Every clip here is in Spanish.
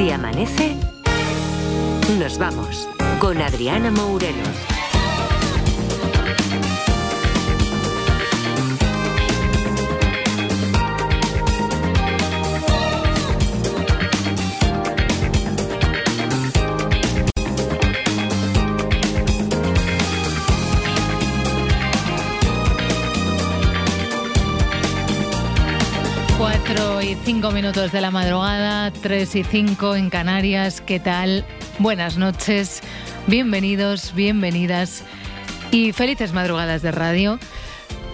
Si amanece, nos vamos con Adriana Mourelos. Cuatro y cinco minutos de la madrugada, tres y cinco en Canarias. ¿Qué tal? Buenas noches, bienvenidos, bienvenidas y felices madrugadas de radio.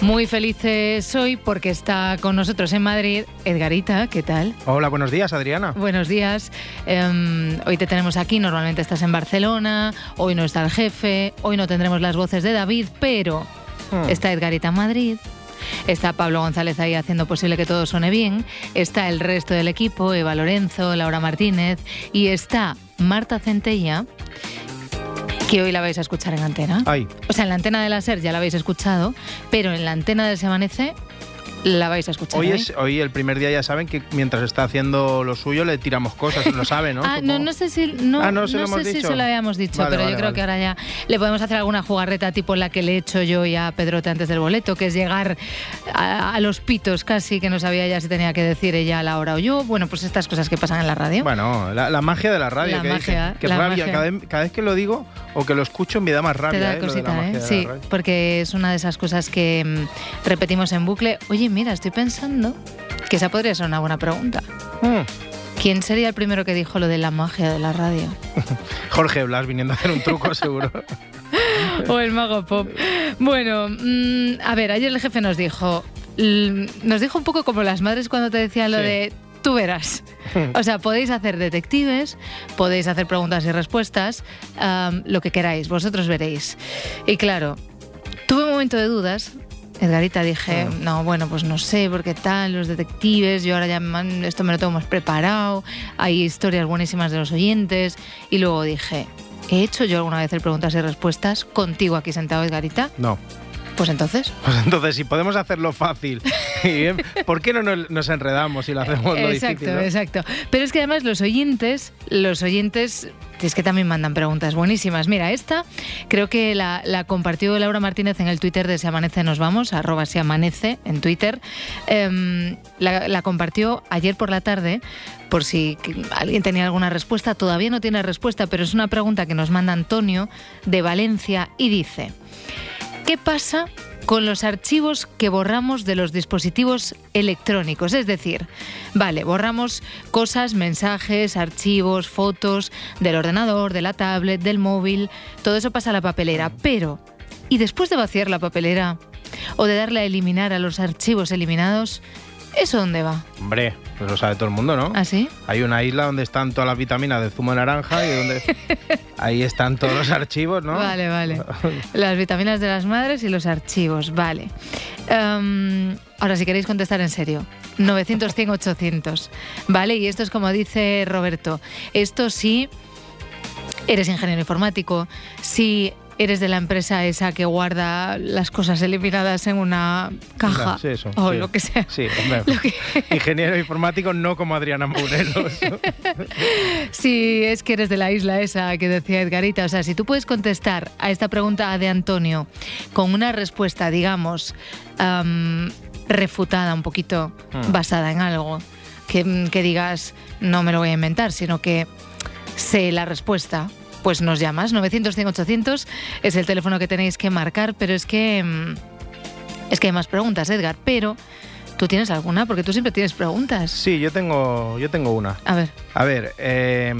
Muy felices hoy porque está con nosotros en Madrid Edgarita, ¿qué tal? Hola, buenos días, Adriana. Buenos días. Em, hoy te tenemos aquí, normalmente estás en Barcelona, hoy no está el jefe, hoy no tendremos las voces de David, pero Hmm. está Edgarita en Madrid. Está Pablo González ahí haciendo posible que todo suene bien. Está el resto del equipo, Eva Lorenzo, Laura Martínez. Y está Marta Centella, que hoy la vais a escuchar en antena. Ay, O sea, en la antena de la SER ya la habéis escuchado, pero en la antena de Se Amanece la vais a escuchar. hoy hoy. es hoy el primer día, ya saben que mientras está haciendo lo suyo le tiramos cosas, lo sabe, ¿no? Ah, no, no sé si no, Ah, no se lo hemos sé si se lo habíamos dicho, Vale, pero vale, yo creo vale. que ahora ya le podemos hacer alguna jugarreta tipo la que le he hecho yo ya a Pedrote antes del boleto, que es llegar a, a los pitos casi, que no sabía ya si tenía que decir ella a la hora o yo. Bueno, pues estas cosas que pasan en la radio. Bueno, la, la magia de la radio. La que magia, dicen. Que la rabia. Cada, vez, cada vez que lo digo o que lo escucho me da más rabia. Te da ¿eh? Lo cosita, ¿eh? Sí, porque es una de esas cosas que mm, repetimos en bucle. Oye, mira, estoy pensando que esa podría ser una buena pregunta. Mm. ¿Quién sería el primero que dijo lo de la magia de la radio? Jorge Blas viniendo a hacer un truco, seguro. o el mago pop. Bueno, mm, a ver, ayer el jefe nos dijo, nos dijo un poco como las madres cuando te decían lo Sí. de tú verás. O sea, podéis hacer detectives, podéis hacer preguntas y respuestas, lo que queráis, vosotros veréis. Y claro, tuve un momento de dudas. Edgarita dije, Mm. no, bueno, pues no sé, porque tal, los detectives, yo ahora ya man- esto me lo tengo más preparado, hay historias buenísimas de los oyentes, y luego dije, ¿he hecho yo alguna vez el preguntas y respuestas contigo aquí sentado, Edgarita? No. Pues entonces, Pues entonces, si podemos hacerlo fácil ¿por qué no nos, enredamos y lo hacemos lo exacto, difícil? ¿no? exacto. Pero es que además los oyentes, los oyentes, es que también mandan preguntas buenísimas. Mira, esta creo que la, la compartió Laura Martínez en el Twitter de Se Amanece Nos Vamos, arroba Se Amanece en Twitter. Em, la, la compartió ayer por la tarde, por si alguien tenía alguna respuesta. Todavía no tiene respuesta, pero es una pregunta que nos manda Antonio de Valencia y dice... ¿Qué pasa con los archivos que borramos de los dispositivos electrónicos? Es decir, vale, borramos cosas, mensajes, archivos, fotos del ordenador, de la tablet, del móvil, todo eso pasa a la papelera, pero ¿y después de vaciar la papelera o de darle a eliminar a los archivos eliminados, eso dónde va? Hombre, pues lo sabe todo el mundo, ¿no? ¿Así? Hay una isla donde están todas las vitaminas de zumo de naranja y donde ahí están todos los archivos, ¿no? Vale, vale. Las vitaminas de las madres y los archivos, vale. Em, ahora, si queréis contestar en serio, 900, 100, 800. Vale, y esto es como dice Roberto. Esto sí eres ingeniero informático, si eres de la empresa esa que guarda las cosas eliminadas en una caja Sí, eso, o sí. lo que sea. Sí, hombre. Lo que- Ingeniero informático no como Adriana Morelos. Si es que eres de la isla esa que decía Edgarita, o sea, si tú puedes contestar a esta pregunta de Antonio con una respuesta, digamos, am, refutada, un poquito Hmm. basada en algo, que, que digas, no me lo voy a inventar, sino que sé la respuesta, pues nos llamas. 900, 100, 800 es el teléfono que tenéis que marcar, pero es que, mm, es que hay más preguntas, Edgar, pero tú tienes alguna, porque tú siempre tienes preguntas. Sí, yo tengo, yo tengo una. A ver. A ver, eh,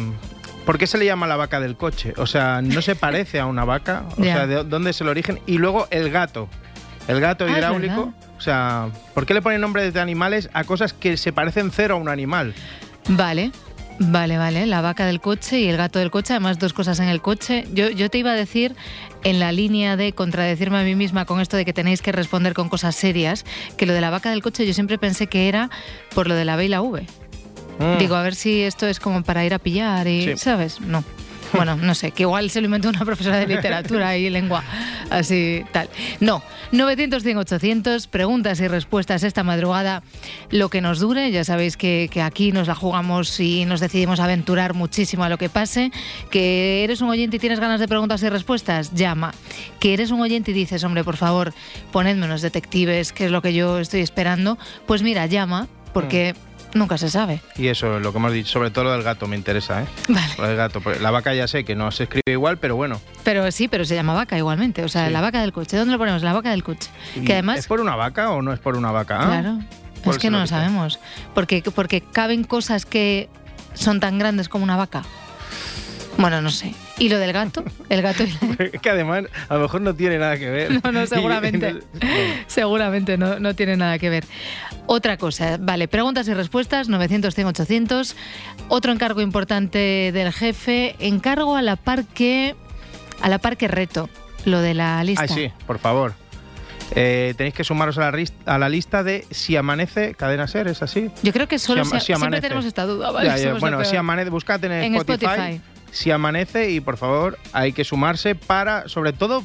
¿por qué se le llama la vaca del coche? O sea, ¿no se parece a una vaca? O sea, ¿de dónde es el origen? Y luego el gato. El gato Ah, hidráulico. O sea, ¿por qué le ponen nombres de animales a cosas que se parecen cero a un animal? Vale, vale, vale. La vaca del coche y el gato del coche, además dos cosas en el coche. Yo, yo te iba a decir, en la línea de contradecirme a mí misma con esto de que tenéis que responder con cosas serias, que lo de la vaca del coche yo siempre pensé que era por lo de la B y la V. Mm. Digo, a ver si esto es como para ir a pillar y, Sí. ¿sabes? No. Bueno, no sé, que igual se lo inventó una profesora de literatura y lengua, así tal. No, 900, 100, 800, preguntas y respuestas esta madrugada, lo que nos dure. Ya sabéis que, aquí nos la jugamos y nos decidimos aventurar muchísimo a lo que pase. Que eres un oyente y tienes ganas de preguntas y respuestas, llama. Que eres un oyente y dices, hombre, por favor, ponedme unos detectives, que es lo que yo estoy esperando. Pues mira, llama, porque nunca se sabe. Y eso, lo que hemos dicho, sobre todo lo del gato me interesa, ¿eh? Vale. Lo del gato. porque La vaca ya sé que no se escribe igual, pero bueno. Pero sí, pero se llama vaca igualmente. O sea, Sí. la vaca del coche. ¿Dónde lo ponemos? La vaca del coche. ¿Y Que además. ¿Es por una vaca o no es por una vaca? Claro. Es que no lo sabemos. Porque, porque caben cosas que son tan grandes como una vaca. Bueno, no sé. ¿Y lo del gato? El gato y que además a lo mejor no tiene nada que ver. No, no, seguramente. no-. Seguramente no, no tiene nada que ver. Otra cosa, vale, preguntas y respuestas, 900, 100, 800. Otro encargo importante del jefe, encargo a la par que, a la par que reto, lo de la lista. Ah, sí, por favor. Eh, tenéis que sumaros a la, a la lista de si amanece Cadena Ser, ¿es así? Yo creo que solo Si si siempre tenemos esta duda, ¿vale? Ya, ya, bueno, si amanece, buscad en, En Spotify, Spotify. Si amanece y por favor hay que sumarse para, sobre todo,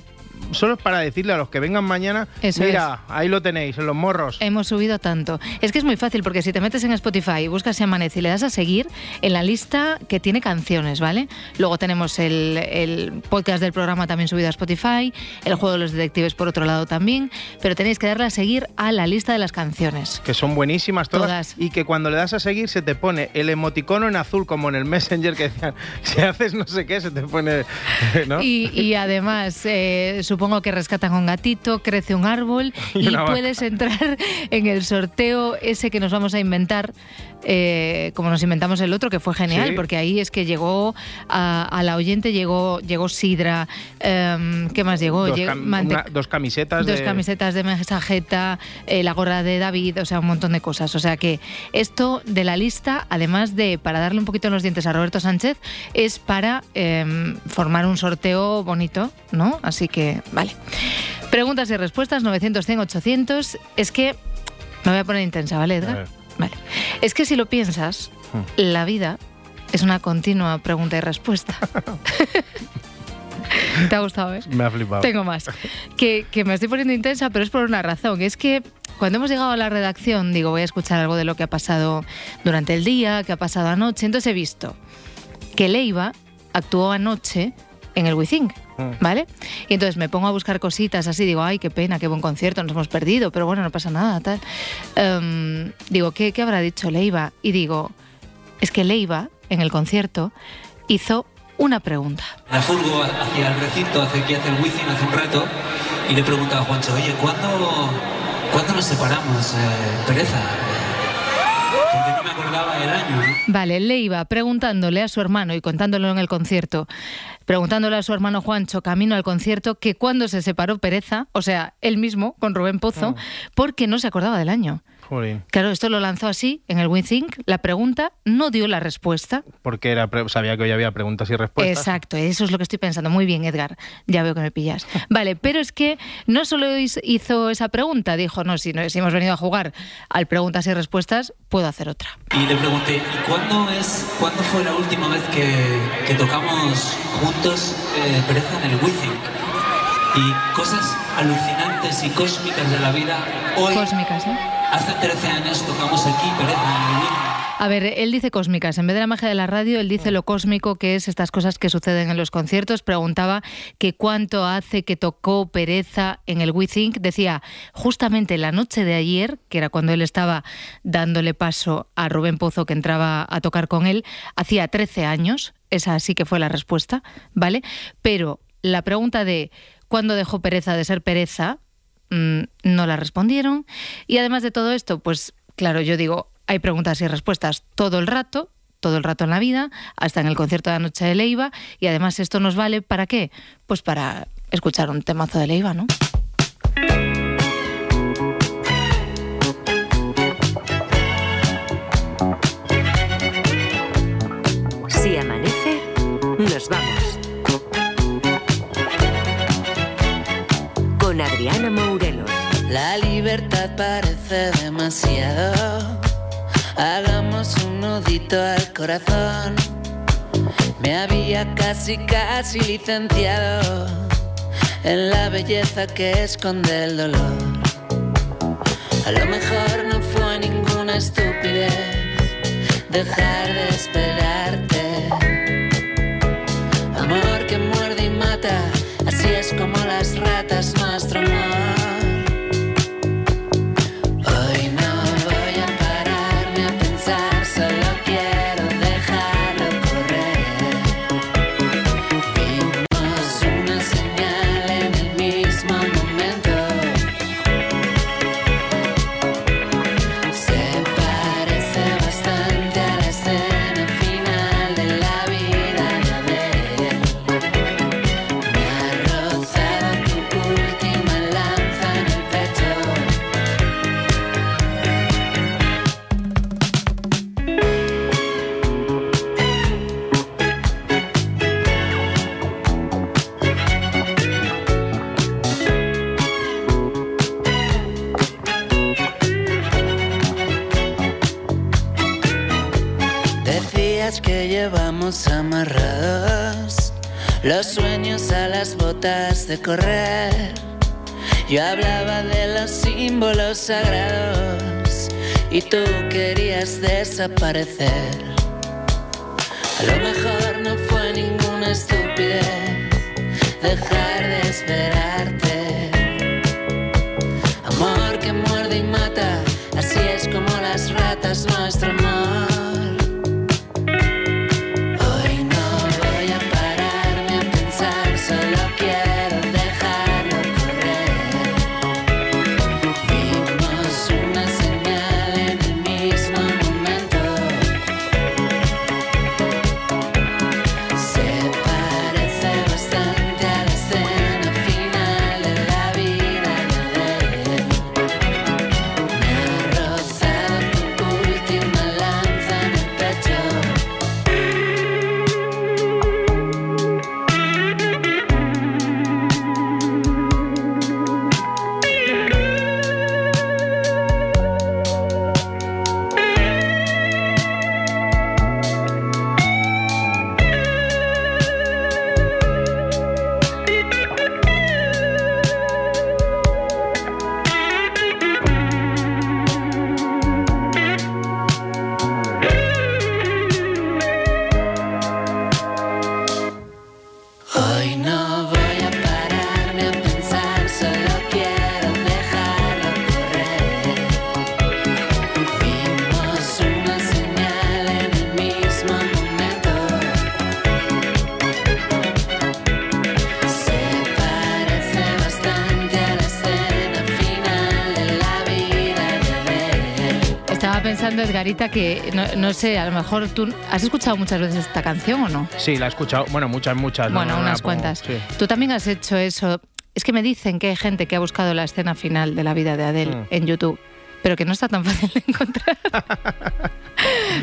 solo para decirle a los que vengan mañana, Eso mira, ahí lo tenéis, en los morros. Hemos subido tanto. Es que es muy fácil porque si te metes en Spotify y buscas Si Amanece y le das a seguir en la lista que tiene canciones, ¿vale? Luego tenemos el, el podcast del programa también subido a Spotify, el juego de los detectives por otro lado también, pero tenéis que darle a seguir a la lista de las canciones. que son buenísimas todas, Todas. y que cuando le das a seguir se te pone el emoticono en azul como en el Messenger que decían, si haces no sé qué se te pone, ¿no? Y, y además, eh, supongo que rescatan un gatito, crece un árbol Y y, puedes entrar en el sorteo ese que nos vamos a inventar, eh, como nos inventamos el otro, que fue genial, Sí. porque ahí es que llegó a, a la oyente, llegó, llegó Sidra, em, ¿qué más llegó? dos, Llegó cam- una- dos camisetas Dos de- camisetas de mensajeta, eh, la gorra de David, o sea, un montón de cosas. O sea que esto de la lista, además de para darle un poquito en los dientes a Roberto Sánchez, es para em, formar un sorteo bonito, ¿no? Así que, vale. Preguntas y respuestas, 900, 100, 800. Es que me voy a poner intensa, ¿vale, Edgar? Vale. Es que si lo piensas, Hmm. la vida es una continua pregunta y respuesta. ¿Te ha gustado, eh? Me ha flipado. Tengo más. Que, que me estoy poniendo intensa, pero es por una razón. Es que cuando hemos llegado a la redacción, digo, voy a escuchar algo de lo que ha pasado durante el día, que ha pasado anoche. Entonces he visto que Leiva actuó anoche en el WeThink. Mm. ¿Vale? Y entonces me pongo a buscar cositas así, digo, ay, qué pena, qué buen concierto, nos hemos perdido, pero bueno, no pasa nada, tal. Em, digo, ¿qué, ¿qué habrá dicho Leiva? Y digo, es que Leiva, en el concierto, hizo una pregunta. La furgo hacia el recinto, hacia aquí, hacia el Wizzing hace un rato, y le preguntaba a Juancho, oye, ¿cuándo, ¿cuándo nos separamos, eh, Pereza? Vale, le iba preguntándole a su hermano y contándolo en el concierto, preguntándole a su hermano Juancho, camino al concierto, que cuando se separó Pereza, o sea, él mismo, con Rubén Pozo, porque no se acordaba del año. Jolín. Claro, esto lo lanzó así, en el WinThink, la pregunta no dio la respuesta. Porque era, pre- sabía que hoy había preguntas y respuestas. Exacto, eso es lo que estoy pensando. Muy bien, Edgar, ya veo que me pillas. Vale, pero es que no solo hizo esa pregunta, dijo, no, si, no, si hemos venido a jugar al preguntas y respuestas, puedo hacer otra. Y le pregunté, ¿y cuándo, es, cuándo fue la última vez que, que tocamos juntos eh, Pereza en el Wizzing? Y cosas alucinantes y cósmicas de la vida. Hoy, Cósmicas, ¿eh? Hace 13 años tocamos aquí Wizzing. A ver, él dice cósmicas. En vez de la magia de la radio, él dice lo cósmico que es estas cosas que suceden en los conciertos. Preguntaba que cuánto hace que tocó Pereza en el We Think. Decía, justamente la noche de ayer, que era cuando él estaba dándole paso a Rubén Pozo, que entraba a tocar con él, hacía 13 años. Esa sí que fue la respuesta, ¿vale? Pero la pregunta de cuándo dejó Pereza de ser Pereza, mm, no la respondieron. Y además de todo esto, pues claro, yo digo, hay preguntas y respuestas todo el rato, todo el rato en la vida, hasta en el concierto de la noche de Leiva, y además esto nos vale para qué? Pues para escuchar un temazo de Leiva, ¿no? Adriana Mourelos. La libertad parece demasiado. Hagamos un nudito al corazón. Me había casi, casi licenciado en la belleza que esconde el dolor. A lo mejor no fue ninguna estupidez dejar de esperarte. astronauta. Sagrados y tú querías desaparecer. A lo mejor no fue ninguna estupidez dejar de esperarte. Edgarita, que no, no sé, a lo mejor tú has escuchado muchas veces esta canción o no. Sí, la he escuchado. Bueno, muchas, muchas. no- Bueno, no unas cuantas. sí. Tú también has hecho eso. Es que me dicen que hay gente que ha buscado la escena final de la vida de Adele Mm. en YouTube, pero que no está tan fácil de encontrar.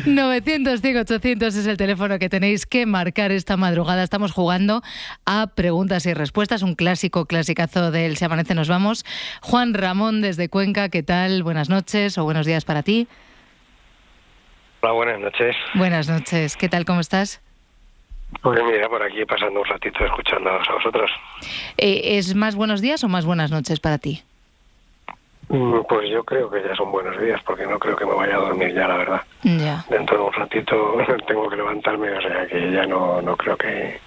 900 800 es el teléfono que tenéis que marcar esta madrugada. Estamos jugando a preguntas y respuestas, un clásico, clasicazo del Se Amanece Nos Vamos. Juan Ramón desde Cuenca, ¿qué tal? Buenas noches o buenos días para ti. Hola, buenas noches. Buenas noches, ¿qué tal? ¿Cómo estás? Pues mira, por aquí pasando un ratito escuchándoos a vosotros. Eh, ¿Es más buenos días o más buenas noches para ti? Mm, Pues yo creo que ya son buenos días, porque no creo que me vaya a dormir ya, la verdad. Ya. Dentro de un ratito tengo que levantarme, o sea que ya no, no creo que,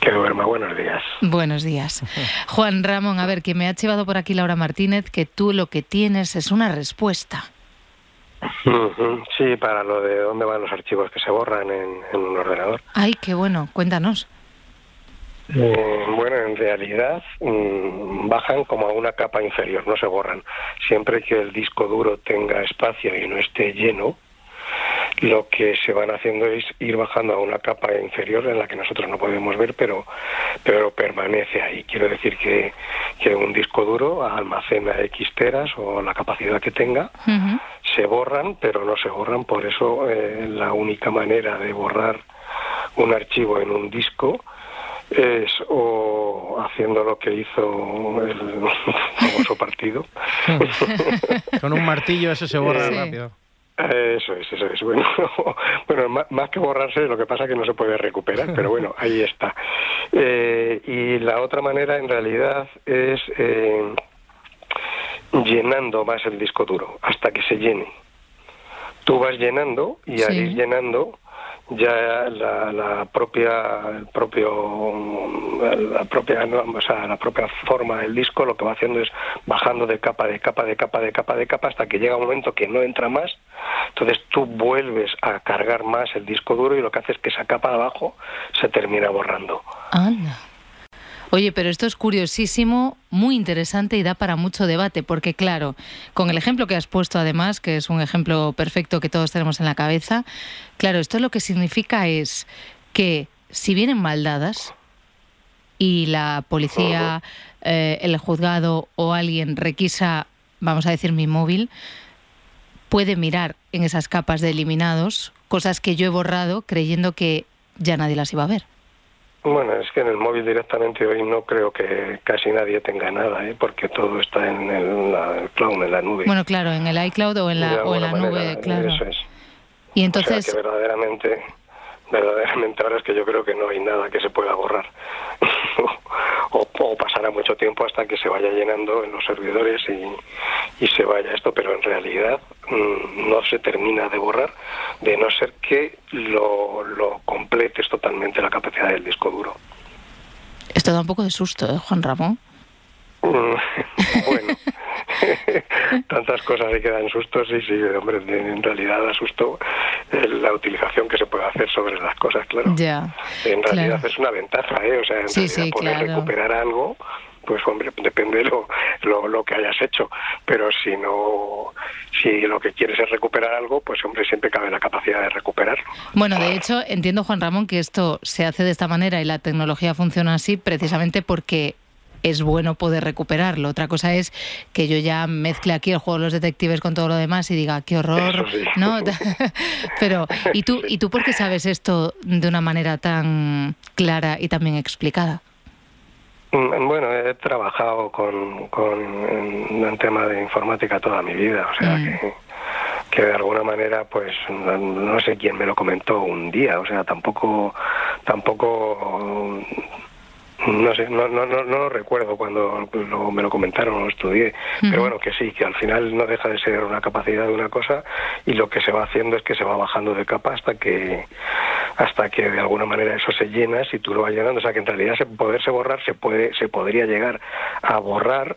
que duerma. Buenos días. Buenos días. Juan Ramón, a ver, que me ha chivado por aquí Laura Martínez, que tú lo que tienes es una respuesta. Sí, para lo de dónde van los archivos que se borran en, en un ordenador. Ay, qué bueno, cuéntanos. Eh, bueno, en realidad mm, bajan como a una capa inferior, no se borran. Siempre que el disco duro tenga espacio y no esté lleno, lo que se van haciendo es ir bajando a una capa inferior en la que nosotros no podemos ver, pero, pero permanece ahí. Quiero decir que, que un disco duro almacena X teras o la capacidad que tenga, se borran, pero no se borran. Por eso eh, la única manera de borrar un archivo en un disco es o haciendo lo que hizo el famoso partido. Con un martillo eso se borra Sí. rápido. Eso es, eso es. Bueno, bueno más, que borrarse, lo que pasa es que no se puede recuperar, pero bueno, ahí está. Eh, y la otra manera, en realidad, es eh, llenando más el disco duro, hasta que se llene. Tú vas llenando y al ir llenando, ya la, la propia el propio la propia o sea, la propia forma del disco lo que va haciendo es bajando de capa de capa de capa de capa de capa hasta que llega un momento que no entra más. Entonces tú vuelves a cargar más el disco duro y lo que hace es que esa capa de abajo se termina borrando. Anda. Oye, pero esto es curiosísimo, muy interesante y da para mucho debate, porque claro, con el ejemplo que has puesto además, que es un ejemplo perfecto que todos tenemos en la cabeza, claro, esto lo que significa es que si vienen maldadas y la policía, eh, el juzgado o alguien requisa, vamos a decir, mi móvil, puede mirar en esas capas de eliminados cosas que yo he borrado creyendo que ya nadie las iba a ver. Bueno, es que en el móvil directamente hoy no creo que casi nadie tenga nada, ¿eh? porque todo está en el, la, cloud, en la nube. Bueno, claro, en el iCloud o en la, o en la nube, claro. Eso es. Y entonces... O sea, que verdaderamente, verdaderamente ahora es que yo creo que no hay nada que se pueda borrar. O, pasará mucho tiempo hasta que se vaya llenando en los servidores y, y se vaya esto, pero en realidad mm, no se termina de borrar, de no ser que lo, lo completes totalmente la capacidad del disco duro. Esto da un poco de susto, ¿eh, Juan Ramón? Mm, bueno, tantas cosas que dan sustos y sí, hombre, en realidad da susto la utilización que se puede hacer sobre las cosas, claro. Ya. En realidad es una ventaja, ¿eh? O sea, en realidad poder recuperar algo, pues hombre, depende de lo, lo, que hayas hecho. Pero si no, si lo que quieres es recuperar algo, pues hombre, siempre cabe la capacidad de recuperarlo. Bueno, de hecho, entiendo, Juan Ramón, que esto se hace de esta manera y la tecnología funciona así precisamente porque es bueno poder recuperarlo. Otra cosa es que yo ya mezcle aquí el juego de los detectives con todo lo demás y diga, qué horror, ¿no? Pero, ¿y tú, ¿y tú por qué sabes esto de una manera tan clara y tan bien explicada? Mm, bueno, he trabajado con, con en, tema de informática toda mi vida, o sea mm. que, que de alguna manera, pues no sé quién me lo comentó un día, o sea, tampoco, tampoco no sé, no, no, no, lo recuerdo cuando me lo comentaron o lo estudié, pero bueno, que sí, que al final no deja de ser una capacidad de una cosa y lo que se va haciendo es que se va bajando de capa hasta que hasta que de alguna manera eso se llena, si tú lo vas llenando, o sea que en realidad se, poderse borrar se puede se podría llegar a borrar,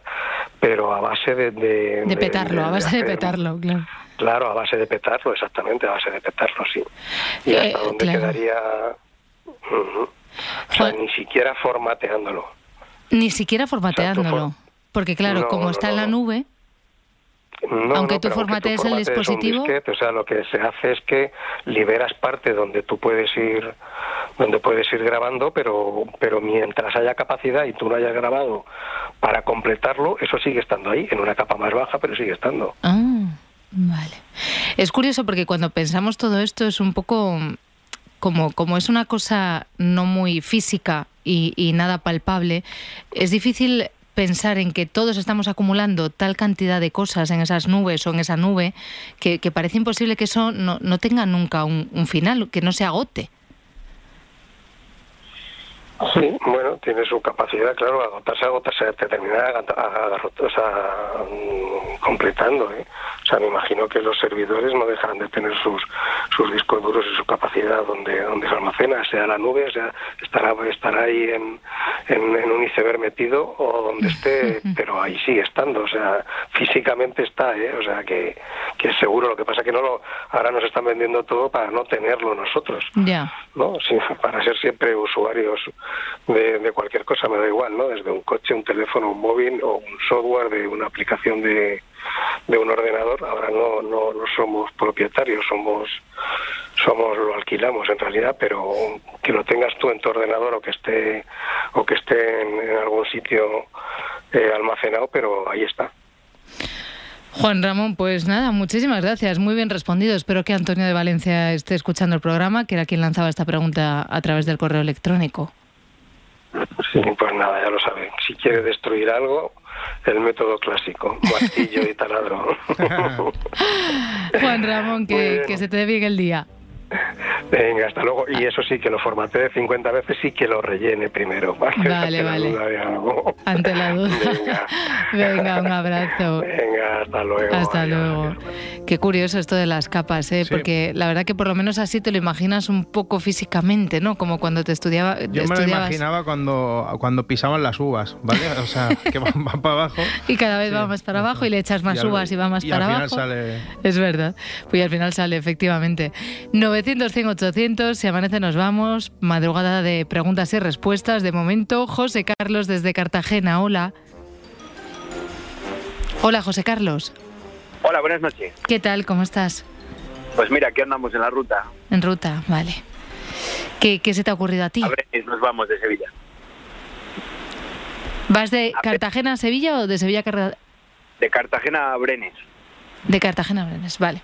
pero a base de... De, petarlo, a base de, petarlo, claro. Claro, a base de petarlo, exactamente, a base de petarlo, sí. Y hasta eh, dónde quedaría... O sea, ni siquiera formateándolo. Ni siquiera formateándolo. Porque claro, como está en la nube, aunque tú formatees el dispositivo. o sea, lo que se hace es que liberas parte donde tú puedes ir donde puedes ir grabando, pero pero mientras haya capacidad y tú no hayas grabado para completarlo, eso sigue estando ahí, en una capa más baja, pero sigue estando. Ah, vale. Es curioso porque cuando pensamos todo esto es un poco como, como es una cosa no muy física y, nada palpable, es difícil pensar en que todos estamos acumulando tal cantidad de cosas en esas nubes o en esa nube que, parece imposible que eso no, tenga nunca un, un, final, que no se agote. Sí, bueno, tiene su capacidad, claro, agotarse, agotarse, terminar o sea, completando. ¿eh? O sea, me imagino que los servidores no dejan de tener sus, sus discos duros y su capacidad donde, donde se almacena, sea la nube, sea, estará, estará ahí en, en, un iceberg metido o donde esté, pero ahí sigue estando, o sea, físicamente está, ¿eh? o sea, que, que seguro, lo que pasa que no lo, ahora nos están vendiendo todo para no tenerlo nosotros, ya ¿no? Sí, para ser siempre usuarios de, cualquier cosa, me da igual, ¿no? Desde un coche, un teléfono, un móvil o un software de una aplicación de, de un ordenador. Ahora no, no, no somos propietarios, somos somos lo alquilamos en realidad, pero que lo tengas tú en tu ordenador o que esté o que esté en, algún sitio eh, almacenado, pero ahí está. Juan Ramón, pues nada, muchísimas gracias, muy bien respondido. Espero que Antonio de Valencia esté escuchando el programa, que era quien lanzaba esta pregunta a través del correo electrónico. Sí, pues nada, ya lo saben. Si quiere destruir algo, el método clásico, martillo y taladro. Juan Ramón, que, que se te dé bien el día. Venga, hasta luego. Y eso sí, que lo formatee 50 veces y que lo rellene primero. Vale, vale. Ante la duda. Venga. un abrazo. Venga, hasta luego. Hasta luego. Qué curioso esto de las capas, ¿eh? porque la verdad que por lo menos así te lo imaginas un poco físicamente, ¿no? Como cuando te estudiaba. Yo me lo imaginaba cuando, cuando pisaban las uvas, ¿vale? O sea, que van, para abajo. Y cada vez va más para abajo y le echas más uvas y va más para abajo. Sale... Es verdad. Pues al final sale, efectivamente. 900, 100, 800, si amanece nos vamos. Madrugada de preguntas y respuestas. De momento, José Carlos desde Cartagena. Hola. Hola, José Carlos. Hola, buenas noches. ¿Qué tal? ¿Cómo estás? Pues mira, aquí andamos en la ruta. En ruta, vale. ¿Qué, se te ha ocurrido a ti? A ver, nos vamos de Sevilla. ¿Vas de Cartagena a Sevilla o de Sevilla a Cartagena? De Cartagena a Brenes. De Cartagena a Brenes, vale.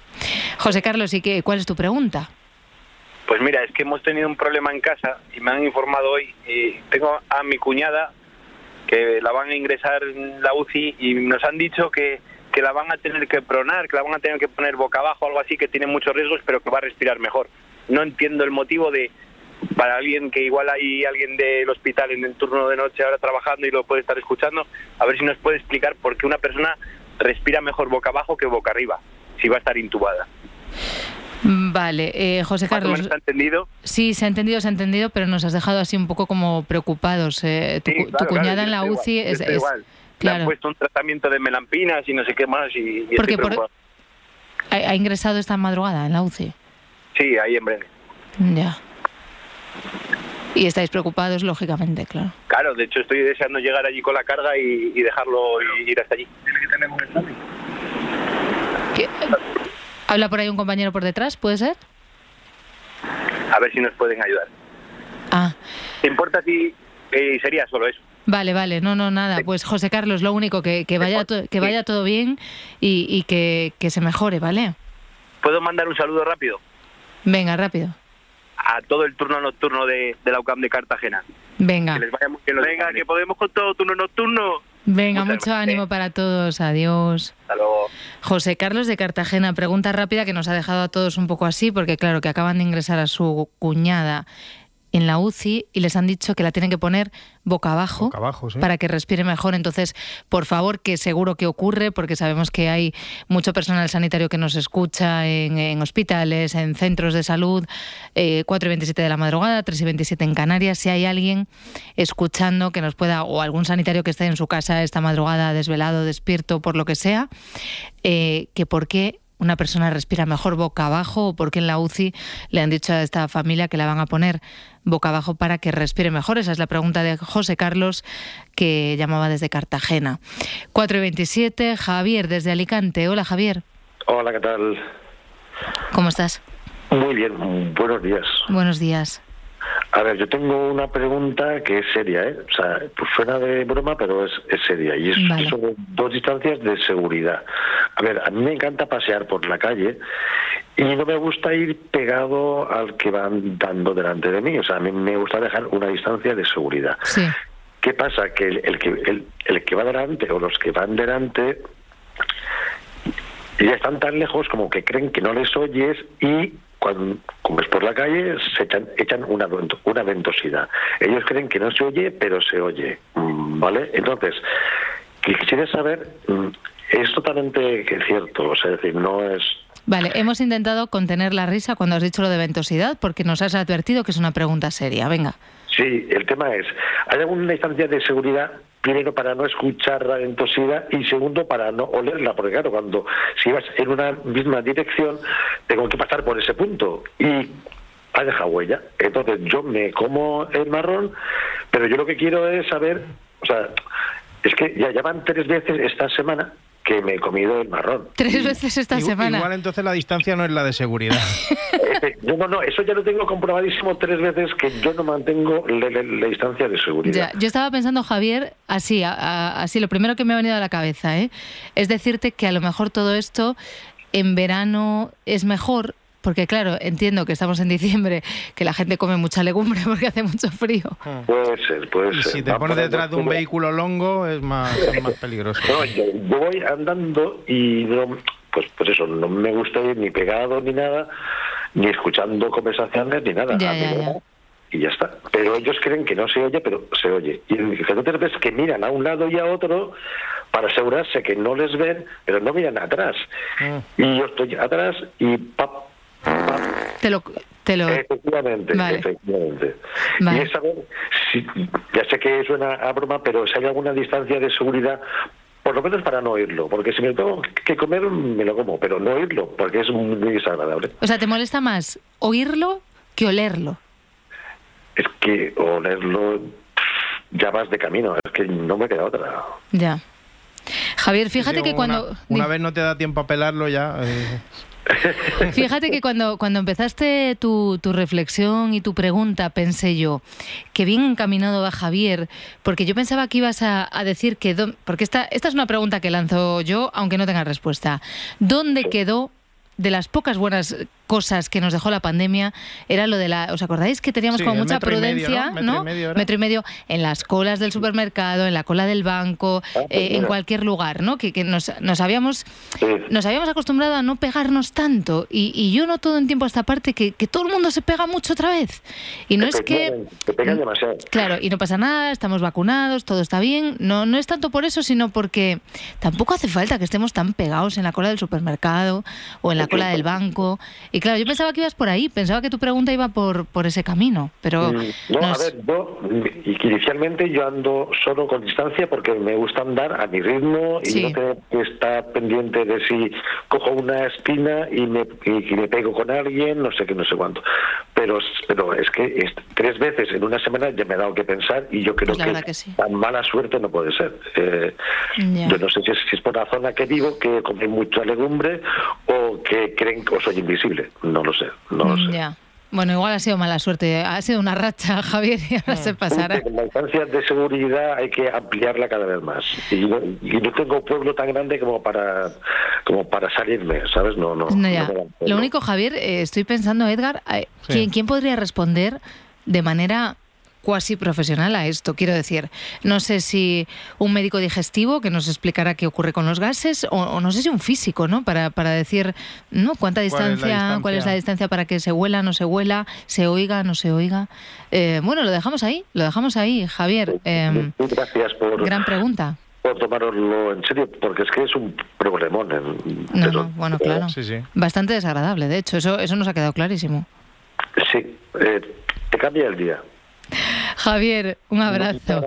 José Carlos, ¿y qué, cuál es tu pregunta? Pues mira, es que hemos tenido un problema en casa y me han informado hoy. Tengo a mi cuñada que la van a ingresar en la UCI y nos han dicho que, que la van a tener que pronar, que la van a tener que poner boca abajo, algo así, que tiene muchos riesgos, pero que va a respirar mejor. No entiendo el motivo de, para alguien que igual hay alguien del hospital en el turno de noche ahora trabajando y lo puede estar escuchando, a ver si nos puede explicar por qué una persona respira mejor boca abajo que boca arriba, si va a estar intubada. Vale, eh, José Carlos. ¿Se ha entendido? Sí, se ha entendido, se ha entendido, pero nos has dejado así un poco como preocupados. Eh, tu, cuñada en la UCI es, igual. Le han puesto un tratamiento de melampinas y no sé qué más. Y, Porque ¿Ha, ingresado esta madrugada en la UCI? Sí, ahí en Brene. Ya. Y estáis preocupados, lógicamente, claro. Claro, de hecho estoy deseando llegar allí con la carga y, dejarlo ir hasta allí. ¿Qué? ¿Habla por ahí un compañero por detrás? ¿Puede ser? A ver si nos pueden ayudar. Ah. ¿Te importa si eh, sería solo eso? Vale, vale, no, no, nada. Pues José Carlos, lo único, que, que vaya, que vaya todo bien y, y que, que, se mejore, ¿vale? ¿Puedo mandar un saludo rápido? Venga, rápido. A todo el turno nocturno de, de la UCAM de Cartagena. Venga. Que les vaya muy bien Venga, que podemos con todo turno nocturno. Venga, mucho ánimo para todos. Adiós. Hasta luego. José Carlos de Cartagena, pregunta rápida que nos ha dejado a todos un poco así, porque claro, que acaban de ingresar a su cuñada en la UCI y les han dicho que la tienen que poner boca abajo, para que respire mejor. Entonces, por favor, que seguro que ocurre, porque sabemos que hay mucho personal sanitario que nos escucha en, hospitales, en centros de salud, eh, 4 y 27 de la madrugada, 3 y 27 en Canarias. Si hay alguien escuchando que nos pueda, o algún sanitario que esté en su casa esta madrugada desvelado, despierto, por lo que sea, eh, que por qué una persona respira mejor boca abajo o porque en la UCI le han dicho a esta familia que la van a poner boca abajo para que respire mejor? Esa es la pregunta de José Carlos que llamaba desde Cartagena. 427, Javier desde Alicante. Hola Javier. Hola, ¿qué tal? ¿Cómo estás? Muy bien, buenos días. Buenos días. A ver, yo tengo una pregunta que es seria, ¿eh? O sea, pues suena de broma, pero es, es seria. Y es sobre dos distancias de seguridad. A ver, a mí me encanta pasear por la calle y no me gusta ir pegado al que van dando delante de mí. O sea, a mí me gusta dejar una distancia de seguridad. Sí. ¿Qué pasa? Que el, que, el, el que va delante o los que van delante ya están tan lejos como que creen que no les oyes y cuando es por la calle se echan, echan una, una ventosidad. Ellos creen que no se oye, pero se oye. Mm, ¿Vale? Entonces, quisiera saber, mm, es totalmente cierto, o sea, es decir, no es Vale, hemos intentado contener la risa cuando has dicho lo de ventosidad, porque nos has advertido que es una pregunta seria. Venga. Sí, el tema es, ¿hay alguna instancia de seguridad primero para no escuchar la ventosidad y segundo para no olerla, porque claro, cuando si vas en una misma dirección, tengo que pasar por ese punto y ha dejado huella. Entonces yo me como el marrón, pero yo lo que quiero es saber, o sea, es que ya, ya van tres veces esta semana que me he comido el marrón. Tres veces esta semana. Igual entonces la distancia no es la de seguridad. no, no, no, eso ya lo tengo comprobadísimo tres veces que yo no mantengo la, distancia de seguridad. yo estaba pensando, Javier, así, así, lo primero que me ha venido a la cabeza, ¿eh? es decirte que a lo mejor todo esto en verano es mejor Porque claro, entiendo que estamos en diciembre, que la gente come mucha legumbre porque hace mucho frío. Puede ser, puede Y ser. si te Va pones detrás de un vehículo longo es más, es más peligroso. No, yo, yo voy andando y no, pues, pues eso, no me gusta ir ni pegado ni nada, ni escuchando conversaciones ni nada. Ya, ya, ya. Y ya está. Pero ellos creen que no se oye, pero se oye. Y entonces ves que miran a un lado y a otro para asegurarse que no les ven, pero no miran atrás. Mm. Y yo estoy atrás y pap, pap, Te lo... Te lo... Efectivamente, Vale. efectivamente. Vale. Y es saber, si, ya sé que suena a broma, pero si hay alguna distancia de seguridad, por lo menos para no oírlo, porque si me tengo que comer, me lo como, pero no oírlo, porque es muy desagradable. O sea, ¿te molesta más oírlo que olerlo? Es que olerlo ya vas de camino, es que no me queda otra. Ya. Javier, fíjate Sí, que una- cuando... Una, vez no te da tiempo a pelarlo ya. eh, Fíjate que cuando, cuando empezaste tu, tu reflexión y tu pregunta, pensé yo, que bien encaminado va Javier, porque yo pensaba que ibas a, a decir que... Porque esta, esta es una pregunta que lanzo yo, aunque no tenga respuesta. ¿Dónde quedó de las pocas buenas cosas que nos dejó la pandemia era lo de la ¿os acordáis que teníamos Sí, como mucha medio, prudencia ¿no? Metro y medio metro y medio en las colas del supermercado en la cola del banco Ah, pues eh, en cualquier lugar no que, que nos, nos habíamos Sí. nos habíamos acostumbrado a no pegarnos tanto y, y yo noto en tiempo a esta parte que, que todo el mundo se pega mucho otra vez. Y no es que... Te pegan demasiado. Claro, y no pasa nada, estamos vacunados, todo está bien. No, no es tanto por eso, sino porque tampoco hace falta que estemos tan pegados en la cola del supermercado o en la cola del banco. Y claro, yo pensaba que ibas por ahí, pensaba que tu pregunta iba por, por ese camino, pero... Mm, No, a nos- ver, yo que inicialmente yo ando solo con distancia porque me gusta andar a mi ritmo y Sí. no tener que estar pendiente de si cojo una espina y me, y, y me pego con alguien, no sé qué, no sé cuánto. Pero, pero es que es- tres veces en una semana ya me he dado que pensar y yo creo Pues que, que sí. tan mala suerte no puede ser. Eh, Ya. Yo no sé si es, si es por la zona que vivo, que come mucha legumbre o que creen que soy invisible. No lo sé, no lo sé. Ya. Bueno, igual ha sido mala suerte, ha sido una racha, Javier, y ahora se pasará. La instancia de seguridad hay que ampliarla cada vez más. Y no, y no tengo pueblo tan grande como para como para salirme, ¿sabes? No, no. No, ya. no Lo único, Javier, eh, estoy pensando, Edgar, eh, Sí. ¿quién, quién podría responder de manera cuasi profesional a esto? Quiero decir, no sé si un médico digestivo que nos explicará qué ocurre con los gases, o, o no sé si un físico, ¿no? Para, para decir, ¿no? ¿Cuánta ¿Cuál es la distancia, cuál es la distancia? distancia para que se huela, no se huela, se oiga, no se oiga? Eh, bueno, lo dejamos ahí, lo dejamos ahí, Javier. Eh, Gracias por, gran pregunta. por tomároslo en serio, porque es que es un problemón. en- No, pero- no, bueno, claro. Sí, sí. Bastante desagradable, de hecho, eso, eso nos ha quedado clarísimo. Sí, eh, te cambia el día. Javier, un abrazo.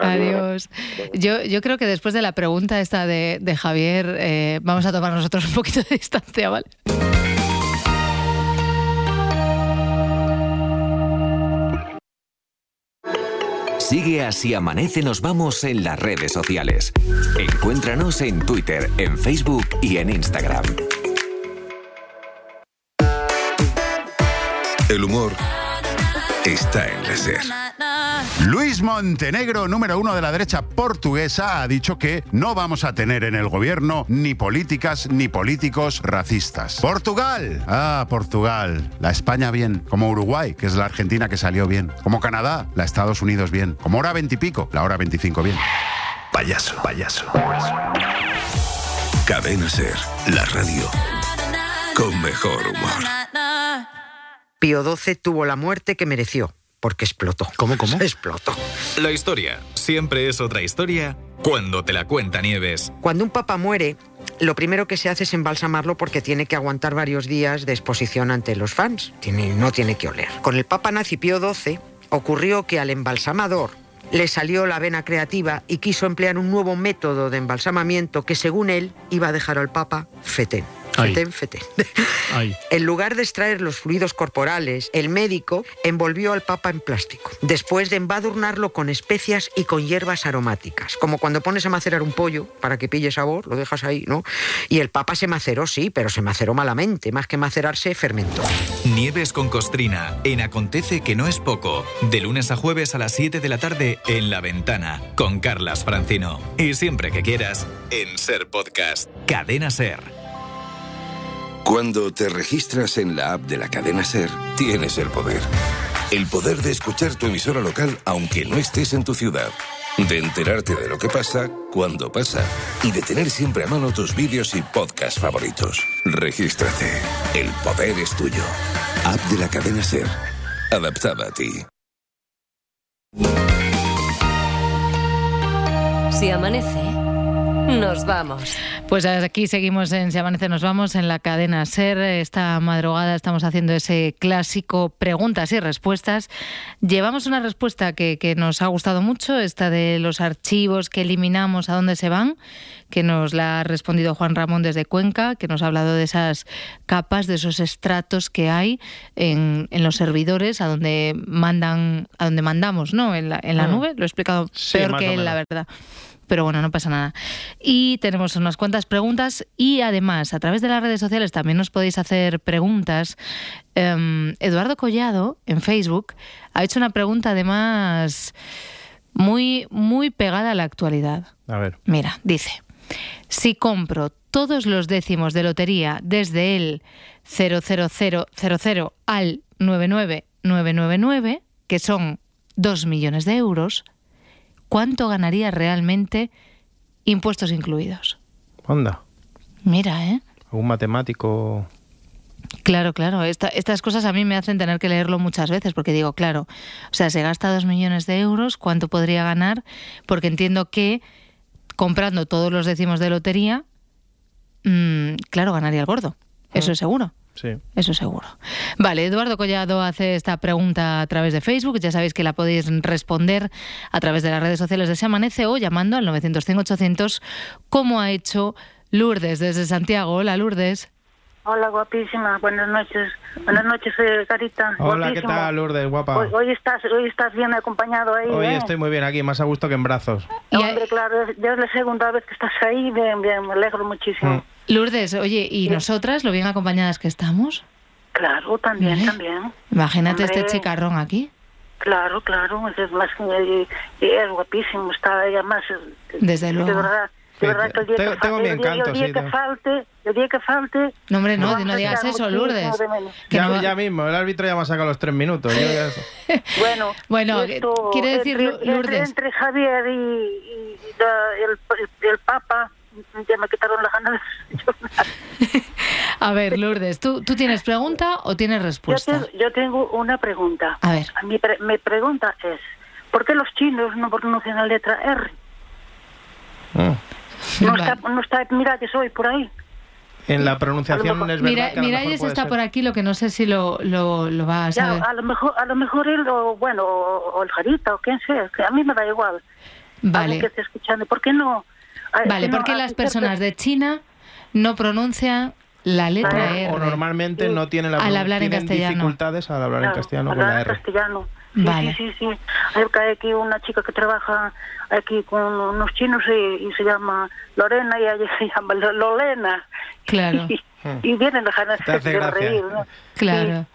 Adiós. Yo, yo creo que después de la pregunta esta de, de Javier, eh, vamos a tomar nosotros un poquito de distancia, ¿vale? Sigue así amanece nos vamos en las redes sociales. Encuéntranos en Twitter, en Facebook y en Instagram. El humor está en la SER. Luis Montenegro, número uno de la derecha portuguesa, ha dicho que no vamos a tener en el gobierno ni políticas ni políticos racistas. Portugal. Ah, Portugal. La España bien. Como Uruguay, que es la Argentina que salió bien. Como Canadá, la Estados Unidos bien. Como hora veintipico, la hora veinticinco bien. Payaso, payaso. Cadena SER, la radio con mejor humor. Pío XII tuvo la muerte que mereció, porque explotó. ¿Cómo, cómo? Explotó. La historia siempre es otra historia cuando te la cuenta Nieves. Cuando un papa muere, lo primero que se hace es embalsamarlo porque tiene que aguantar varios días de exposición ante los fans. Tiene- no tiene que oler. Con el papa nazi Pío XII ocurrió que al embalsamador le salió la vena creativa y quiso emplear un nuevo método de embalsamamiento que según él iba a dejar al papa fetén. Fetén, fetén. En lugar de extraer los fluidos corporales, el médico envolvió al papa en plástico, después de embadurnarlo con especias y con hierbas aromáticas, como cuando pones a macerar un pollo para que pille sabor, lo dejas ahí, ¿no? Y el papa se maceró, sí, pero se maceró malamente, más que macerarse, fermentó. Nieves con Costrina en Acontece que no es poco. De lunes a jueves a las 7 de la tarde en La Ventana con Carlas Francino. Y siempre que quieras en Ser Podcast. Cadena Ser. Cuando te registras en la app de la cadena Ser, tienes el poder. El poder de escuchar tu emisora local aunque no estés en tu ciudad. De enterarte de lo que pasa, cuando pasa. Y de tener siempre a mano tus vídeos y podcasts favoritos. Regístrate. El poder es tuyo. App de la cadena Ser. Adaptada a ti. Si amanece, nos vamos. Pues aquí seguimos en Si Amanece Nos Vamos en la cadena SER. Esta madrugada estamos haciendo ese clásico preguntas y respuestas. Llevamos una respuesta que, que, nos ha gustado mucho, esta de los archivos que eliminamos, a dónde se van, que nos la ha respondido Juan Ramón desde Cuenca, que nos ha hablado de esas capas, de esos estratos que hay en, en los servidores, a donde mandan, a donde mandamos, ¿no? En la, en la Mm. nube. Lo he explicado Sí, peor que él, la verdad. Pero bueno, no pasa nada. Y tenemos unas cuantas preguntas y además a través de las redes sociales también nos podéis hacer preguntas. Em, Eduardo Collado en Facebook ha hecho una pregunta además muy, muy pegada a la actualidad. A ver. Mira, dice, si compro todos los décimos de lotería desde el 00000 al 99999, que son 2 millones de euros, ¿cuánto ganaría realmente impuestos incluidos? Onda. Mira, ¿eh? Un matemático. Claro, claro. Esta- estas cosas a mí me hacen tener que leerlo muchas veces porque digo, claro, o sea, se gasta dos millones de euros, ¿cuánto podría ganar? Porque entiendo que comprando todos los décimos de lotería, mm, claro, ganaría el gordo. Eso es seguro. Sí. Eso seguro. Vale, Eduardo Collado hace esta pregunta a través de Facebook. Ya sabéis que la podéis responder a través de las redes sociales de Se Amanece o llamando al 900-800, como ha hecho Lourdes desde Santiago. Hola, Lourdes. Hola, guapísima. Buenas noches. Buenas noches, eh, Carita. Hola, ¿qué tal, Lourdes? Guapa. Hoy, hoy estás, hoy estás bien acompañado ahí, Hoy ¿eh? estoy muy bien aquí, más a gusto que en brazos. Hombre, claro, ya es la segunda vez que estás ahí. Bien, bien, me alegro muchísimo. Mm. Lourdes, oye, ¿y nosotras, lo bien acompañadas que estamos? Claro, también, ¿Eh? también. Imagínate Hombre. este chicarrón aquí, Claro, claro. Es más que y- y es guapísimo. Está ahí, además. eh, desde De luego. verdad. De Sí, verdad que el día tengo- que tengo falte, mi el día- encanto, el día sí, que falte, el día que falte. No, hombre, no, no digas eso, Lourdes. de. Que ya, no- ya mismo, el árbitro ya me ha sacado los tres minutos. Bueno, Bueno, esto, quiere decir, entre, Lourdes. Entre, entre Javier y, y- y el, el Papa, ya me quitaron las ganas. A ver, Lourdes, ¿tú, ¿tú tienes pregunta o tienes Yo, respuesta? te- yo tengo una pregunta. A ver. Mi, pre- mi pregunta es, ¿por qué los chinos no pronuncian la letra R? No Vale. está, no está Miralles hoy por ahí. En la pronunciación es verdad Mira, que mejor Miralles está ser. por aquí, lo que no sé si lo, lo, lo va a Ya, saber. a lo mejor, a lo mejor él o bueno, o, o el Jarita o quien sea, que a mí me da igual. Vale. Que esté escuchando, ¿por qué no? Ah, Vale, que no, ¿por qué ah, las personas de China no pronuncian la letra R? O normalmente no tienen la Al hablar en castellano. dificultades al hablar en castellano con hablar la en R. castellano. Sí, Vale. sí, sí, sí. Hay aquí una chica que trabaja aquí con unos chinos y, y se llama Lorena y ella se llama Lo- Lolena. Claro. Y, y vienen Te hace de reír, ¿no? Claro.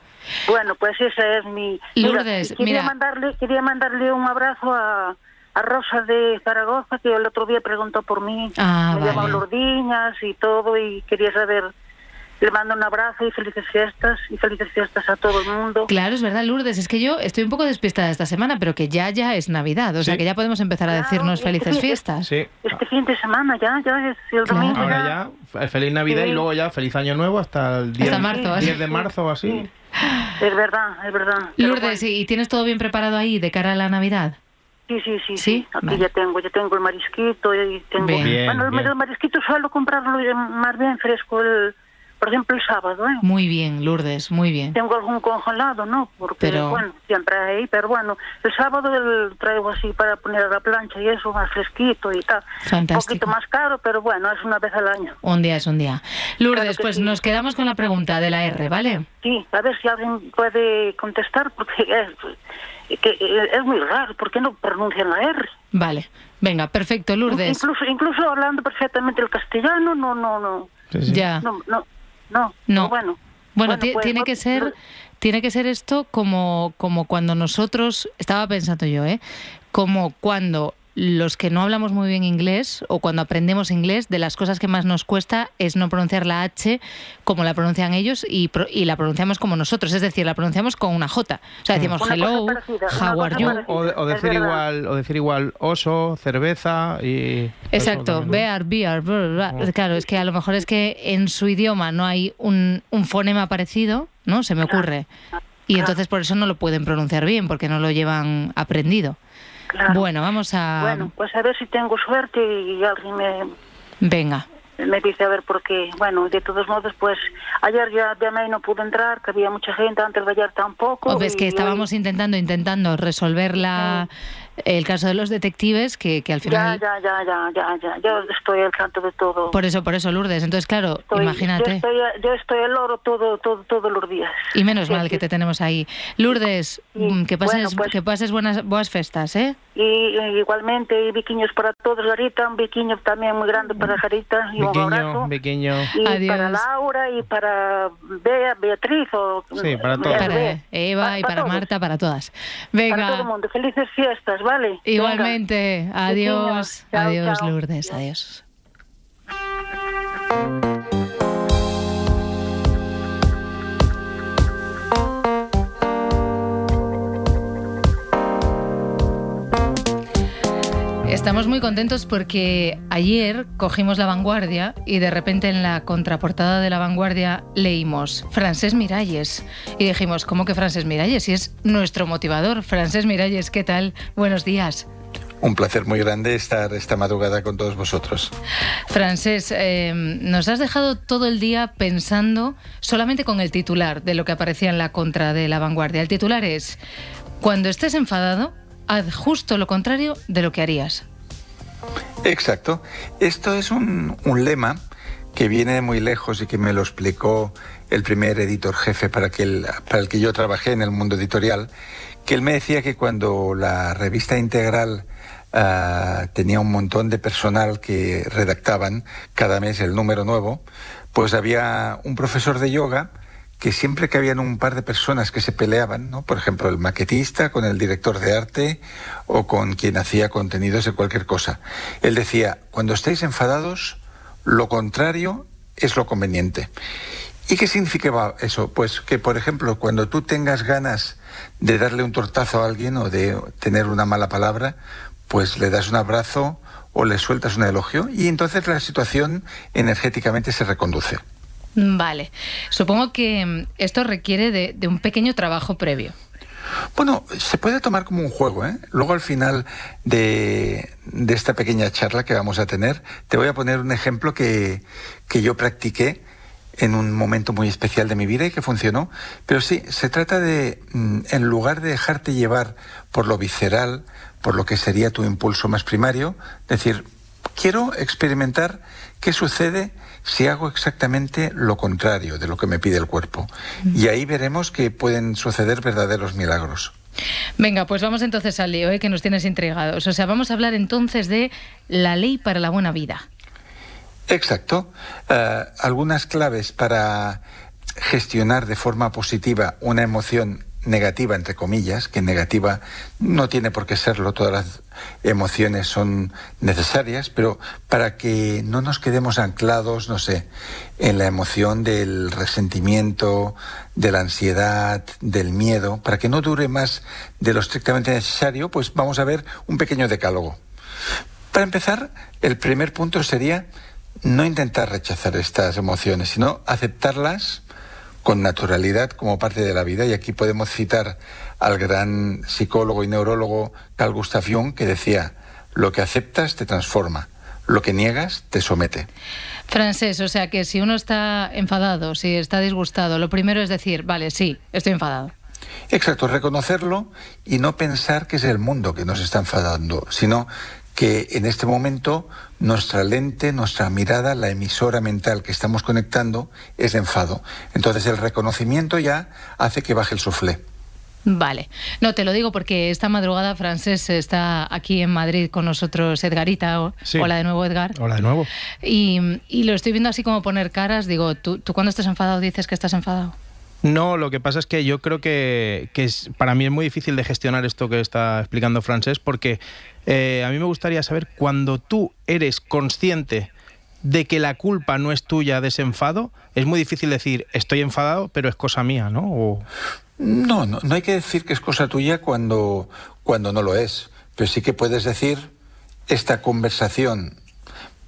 Bueno, pues esa es mi... Lourdes, quería mira. mandarle quería mandarle un abrazo a, a Rosa de Zaragoza, que el otro día preguntó por mí. Ah, Me vale. Lourdiñas y todo, y quería saber... Le mando un abrazo y felices fiestas, y felices fiestas a todo el mundo. Claro, es verdad, Lourdes. Es que yo estoy un poco despistada esta semana, pero que ya ya es Navidad. O sea, que ya podemos empezar a decirnos es que felices fiestas. Sí. Este fin de semana ya, ya es el domingo. Ahora ya, feliz Navidad Sí. y luego ya feliz Año Nuevo hasta el 10, Hasta marzo, ¿eh? 10 de marzo o así. Es verdad, es verdad. Lourdes, ¿y tienes todo bien preparado ahí de cara a la Navidad? Sí, sí, sí, ¿Sí? Aquí Vale. ya tengo, ya tengo el marisquito y tengo... Bien. Bueno, el, bien. el marisquito suelo comprarlo eh, más bien fresco, el, por ejemplo, el sábado, ¿eh? Muy bien, Lourdes, muy bien. Tengo algún congelado, ¿no? Porque, Pero- bueno, siempre hay ahí, pero bueno, el sábado el traigo así para poner a la plancha y eso, más fresquito y tal. Un Fantástico. poquito más caro, pero bueno, es una vez al año. Un día es un día. Lourdes, Claro pues sí. nos quedamos con la pregunta de la R, ¿vale? Sí, a ver si alguien puede contestar, porque es, que, eh, es muy raro, ¿por qué no pronuncian la R? Vale. Venga, perfecto, Lourdes. Incluso, incluso hablando perfectamente el castellano, no, no, no. Ya. No, no, no. No. Bueno. Bueno, ti- pues, tiene no- que ser, no- tiene que ser esto como, como cuando nosotros, estaba pensando yo, ¿eh? Como cuando los que no hablamos muy bien inglés o cuando aprendemos inglés, de las cosas que más nos cuesta es no pronunciar la H como la pronuncian ellos y, y la pronunciamos como nosotros, es decir, la pronunciamos con una J. O sea, decimos hello, how are you. O, decir igual, o decir igual oso, cerveza y... Exacto, bear, beer, claro, es que a lo mejor es que en su idioma no hay un, un fonema parecido, ¿no? Se me ocurre. Y entonces por eso no lo pueden pronunciar bien, porque no lo llevan aprendido. Bueno, vamos a... Bueno, pues a ver si tengo suerte y alguien me... Venga. Me dice a ver por qué. Bueno, de todos modos, pues ayer ya de y no pude entrar, que había mucha gente, antes de ayer tampoco. O ves que estábamos intentando, intentando resolver la, el caso de los detectives, que, que al final... Ya, ya, ya, ya, ya, yo estoy al tanto de todo. Por eso, por eso, Lourdes. Entonces, claro, imagínate. Yo estoy, yo estoy al loro todo, todo, todos los días. Y menos mal que te tenemos ahí. Lourdes, mm, que pases, pues que pases buenas, buenas festas, ¿eh? Y, igualmente, y biquiños para todos, Garita, un biquiño también muy grande para Garita, y un abrazo. Biquiño. Y para Laura, y para Bea, Beatriz, o... Sí, para todas. Para Eva, y para, Marta, para todas. Venga. Para todo el mundo. Felices fiestas, ¿vale? Igualmente. Adiós. adiós, Lourdes. Adiós. Estamos muy contentos porque ayer cogimos la vanguardia y de repente en la contraportada de la vanguardia leímos Francés Miralles y dijimos, ¿cómo que Francés Miralles? Y es nuestro motivador. Francés Miralles, ¿qué tal? Buenos días. Un placer muy grande estar esta madrugada con todos vosotros. Francés, eh, nos has dejado todo el día pensando solamente con el titular de lo que aparecía en la contra de la vanguardia. El titular es, cuando estés enfadado, haz justo lo contrario de lo que harías. Exacto. Esto es un, lema que viene de muy lejos y que me lo explicó el primer editor jefe para, que para el que yo trabajé en el mundo editorial, que él me decía que cuando la revista integral ah, tenía un montón de personal que redactaban cada mes el número nuevo, pues había un profesor de yoga que siempre que habían un par de personas que se peleaban, ¿no? por ejemplo, el maquetista con el director de arte o con quien hacía contenidos de cualquier cosa, él decía, cuando estéis enfadados, lo contrario es lo conveniente. ¿Y qué significaba eso? Pues que, por ejemplo, cuando tú tengas ganas de darle un tortazo a alguien o de tener una mala palabra, pues le das un abrazo o le sueltas un elogio y entonces la situación energéticamente se reconduce. Vale. Supongo que mm, esto requiere de, un pequeño trabajo previo. Bueno, se puede tomar como un juego. ¿eh? Luego al final de, esta pequeña charla que vamos a tener, te voy a poner un ejemplo que, que yo practiqué en un momento muy especial de mi vida y que funcionó. Pero sí, se trata de, mm, en lugar de dejarte llevar por lo visceral, por lo que sería tu impulso más primario, decir, quiero experimentar qué sucede si hago exactamente lo contrario de lo que me pide el cuerpo. Y ahí veremos que pueden suceder verdaderos milagros. Venga, pues vamos entonces al lío, ¿eh? que nos tienes intrigados. O sea, vamos a hablar entonces de la ley para la buena vida. Exacto. Eh, algunas claves para gestionar de forma positiva una emoción negativa, entre comillas, que negativa no tiene por qué serlo, todas las emociones son necesarias, pero para que no nos quedemos anclados, no sé, en la emoción del resentimiento, de la ansiedad, del miedo, para que no dure más de lo estrictamente necesario, pues vamos a ver un pequeño decálogo. Para empezar, el primer punto sería no intentar rechazar estas emociones, sino aceptarlas con naturalidad como parte de la vida. Y aquí podemos citar al gran psicólogo y neurólogo Carl Gustav Jung que decía, lo que aceptas te transforma, lo que niegas te somete. Francés, o sea que si uno está enfadado, si está disgustado, lo primero es decir, vale, sí, estoy enfadado. Exacto, reconocerlo y no pensar que es el mundo que nos está enfadando, sino que en este momento nuestra lente, nuestra mirada, la emisora mental que estamos conectando es de enfado. Entonces el reconocimiento ya hace que baje el suflé. Vale. No, te lo digo porque esta madrugada Francés está aquí en Madrid con nosotros Edgarita. Hola de nuevo, Edgar. Hola de nuevo. Y, y, lo estoy viendo así como poner caras. Digo, ¿tú, ¿tú cuando estás enfadado dices que estás enfadado? No, lo que pasa es que yo creo que, que es, para mí es muy difícil de gestionar esto que está explicando Francés porque Eh, a mí me gustaría saber cuando tú eres consciente de que la culpa no es tuya de ese enfado, es muy difícil decir estoy enfadado, pero es cosa mía, ¿no? O... No, no, no hay que decir que es cosa tuya cuando, cuando no lo es. Pero sí que puedes decir esta conversación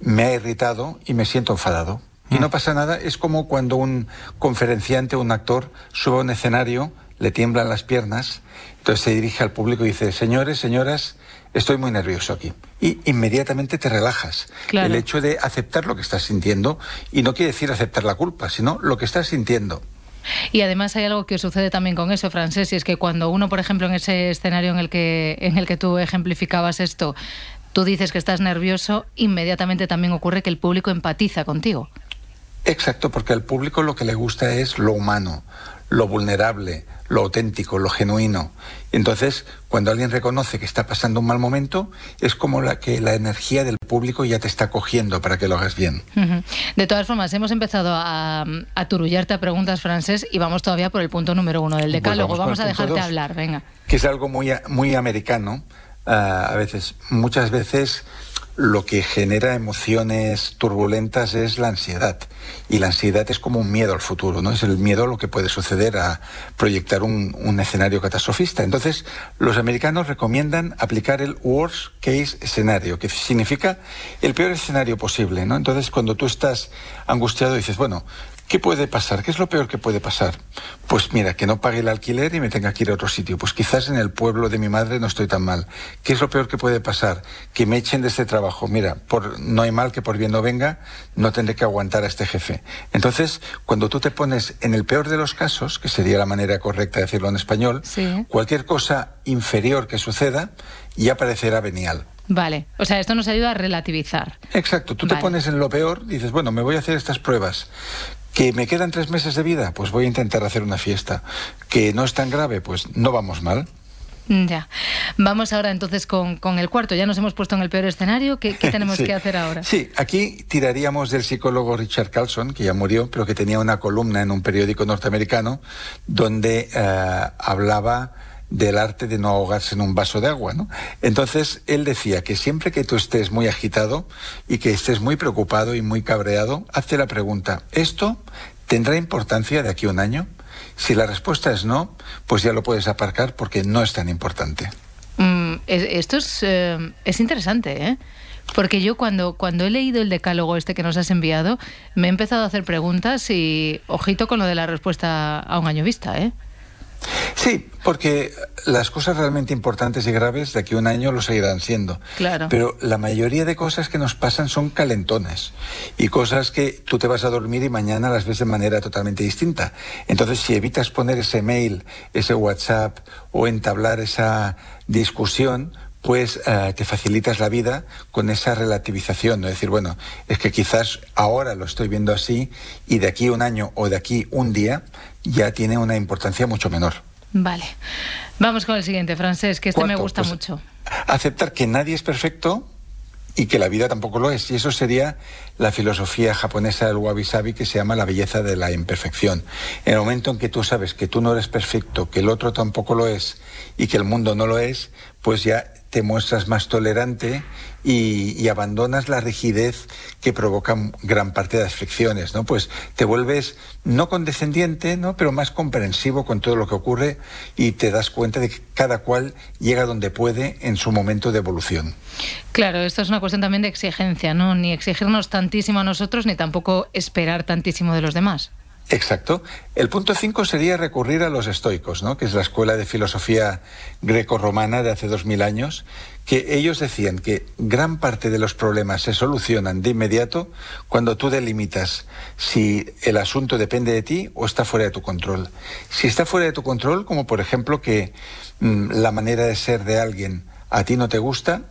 me ha irritado y me siento enfadado. Y no pasa nada, es como cuando un conferenciante, un actor, sube a un escenario, le tiemblan las piernas, entonces se dirige al público y dice, señores, señoras, estoy muy nervioso aquí. Y inmediatamente te relajas. Claro. El hecho de aceptar lo que estás sintiendo, y no quiere decir aceptar la culpa, sino lo que estás sintiendo. Y además hay algo que sucede también con eso, Francés, y es que cuando uno, por ejemplo, en ese escenario en el que, en el que tú ejemplificabas esto, tú dices que estás nervioso, inmediatamente también ocurre que el público empatiza contigo. Exacto, porque al público lo que le gusta es lo humano, lo vulnerable, lo auténtico, lo genuino. Entonces, cuando alguien reconoce que está pasando un mal momento, es como la que la energía del público ya te está cogiendo para que lo hagas bien. De todas formas, hemos empezado a, a turullarte a preguntas, Francés, y vamos todavía por el punto número uno del decálogo. Pues vamos vamos a dejarte dos. hablar, venga. que es algo muy, muy americano. ah, a veces, muchas veces lo que genera emociones turbulentas es la ansiedad. Y la ansiedad es como un miedo al futuro, ¿no? Es el miedo a lo que puede suceder a proyectar un, escenario catastrofista. Entonces, los americanos recomiendan aplicar el worst case escenario, que significa el peor escenario posible, ¿no? Entonces, cuando tú estás angustiado, dices, bueno, ¿Qué puede pasar? ¿Qué es lo peor que puede pasar? Pues mira, que no pague el alquiler y me tenga que ir a otro sitio. Pues quizás en el pueblo de mi madre no estoy tan mal. ¿Qué es lo peor que puede pasar? Que me echen de este trabajo. Mira, por, no hay mal que por bien no venga, no tendré que aguantar a este jefe. Entonces, cuando tú te pones en el peor de los casos, que sería la manera correcta de decirlo en español, Sí. cualquier cosa inferior que suceda ya parecerá venial. Vale, o sea, esto nos ayuda a relativizar. Exacto, tú te pones en lo peor, dices, bueno, me voy a hacer estas pruebas. Que me quedan tres meses de vida, pues voy a intentar hacer una fiesta. Que no es tan grave, pues no vamos mal. Ya. Vamos ahora entonces con, con el cuarto. Ya nos hemos puesto en el peor escenario. ¿Qué, qué tenemos Sí. que hacer ahora? Sí, aquí tiraríamos del psicólogo Richard Carlson, que ya murió, pero que tenía una columna en un periódico norteamericano donde eh, hablaba del arte de no ahogarse en un vaso de agua, ¿no? Entonces, él decía que siempre que tú estés muy agitado y que estés muy preocupado y muy cabreado, hazte la pregunta, ¿esto tendrá importancia de aquí a un año? Si la respuesta es no, pues ya lo puedes aparcar porque no es tan importante. Mm, es- esto es, eh, es interesante, ¿eh? Porque yo cuando, cuando he leído el decálogo este que nos has enviado, me he empezado a hacer preguntas y ojito con lo de la respuesta a un año vista, ¿eh? Sí, porque las cosas realmente importantes y graves de aquí a un año lo seguirán siendo. Claro. Pero la mayoría de cosas que nos pasan son calentones y cosas que tú te vas a dormir y mañana las ves de manera totalmente distinta. Entonces, si evitas poner ese mail, ese WhatsApp o entablar esa discusión, pues te facilitas la vida con esa relativización, ¿no? Es decir, bueno, es que quizás ahora lo estoy viendo así y de aquí un año o de aquí un día ya tiene una importancia mucho menor. Vale. Vamos con el siguiente, Francés, que este me gusta pues, mucho. aceptar que nadie es perfecto y que la vida tampoco lo es. Y eso sería la filosofía japonesa del wabi-sabi que se llama la belleza de la imperfección. En el momento en que tú sabes que tú no eres perfecto, que el otro tampoco lo es y que el mundo no lo es, pues ya te muestras más tolerante y, abandonas la rigidez que provoca gran parte de las fricciones, ¿no? Pues te vuelves no condescendiente, ¿no? Pero más comprensivo con todo lo que ocurre y te das cuenta de que cada cual llega donde puede en su momento de evolución. Claro, esto es una cuestión también de exigencia, ¿no? Ni exigirnos tantísimo a nosotros, ni tampoco esperar tantísimo de los demás. Exacto. El punto 5 sería recurrir a los estoicos, ¿no? que es la escuela de filosofía greco-romana de hace dos mil años, que ellos decían que gran parte de los problemas se solucionan de inmediato cuando tú delimitas si el asunto depende de ti o está fuera de tu control. Si está fuera de tu control, como por ejemplo que mm, la manera de ser de alguien a ti no te gusta,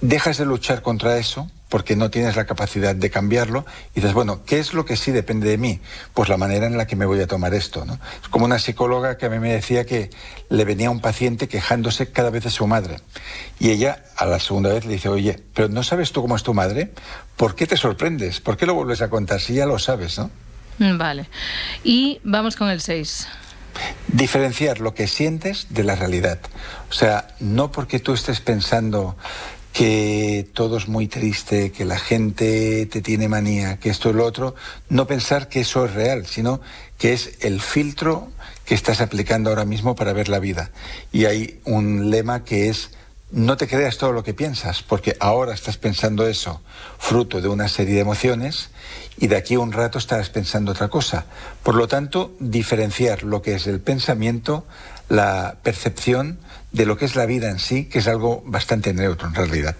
dejas de luchar contra eso porque no tienes la capacidad de cambiarlo y dices, bueno, ¿qué es lo que sí depende de mí? Pues la manera en la que me voy a tomar esto, ¿no? Es como una psicóloga que a mí me decía que le venía un paciente quejándose cada vez de su madre y ella a la segunda vez le dice, oye, pero ¿no sabes tú cómo es tu madre? ¿Por qué te sorprendes? ¿Por qué lo vuelves a contar si ya lo sabes, no? Mm, Vale. Y vamos con el 6. Diferenciar lo que sientes de la realidad. O sea, no porque tú estés pensando que todo es muy triste, que la gente te tiene manía, que esto y lo otro, no pensar que eso es real, sino que es el filtro que estás aplicando ahora mismo para ver la vida. Y hay un lema que es no te creas todo lo que piensas, porque ahora estás pensando eso, fruto de una serie de emociones, y de aquí a un rato estarás pensando otra cosa. Por lo tanto, diferenciar lo que es el pensamiento, la percepción de lo que es la vida en sí, que es algo bastante neutro en realidad.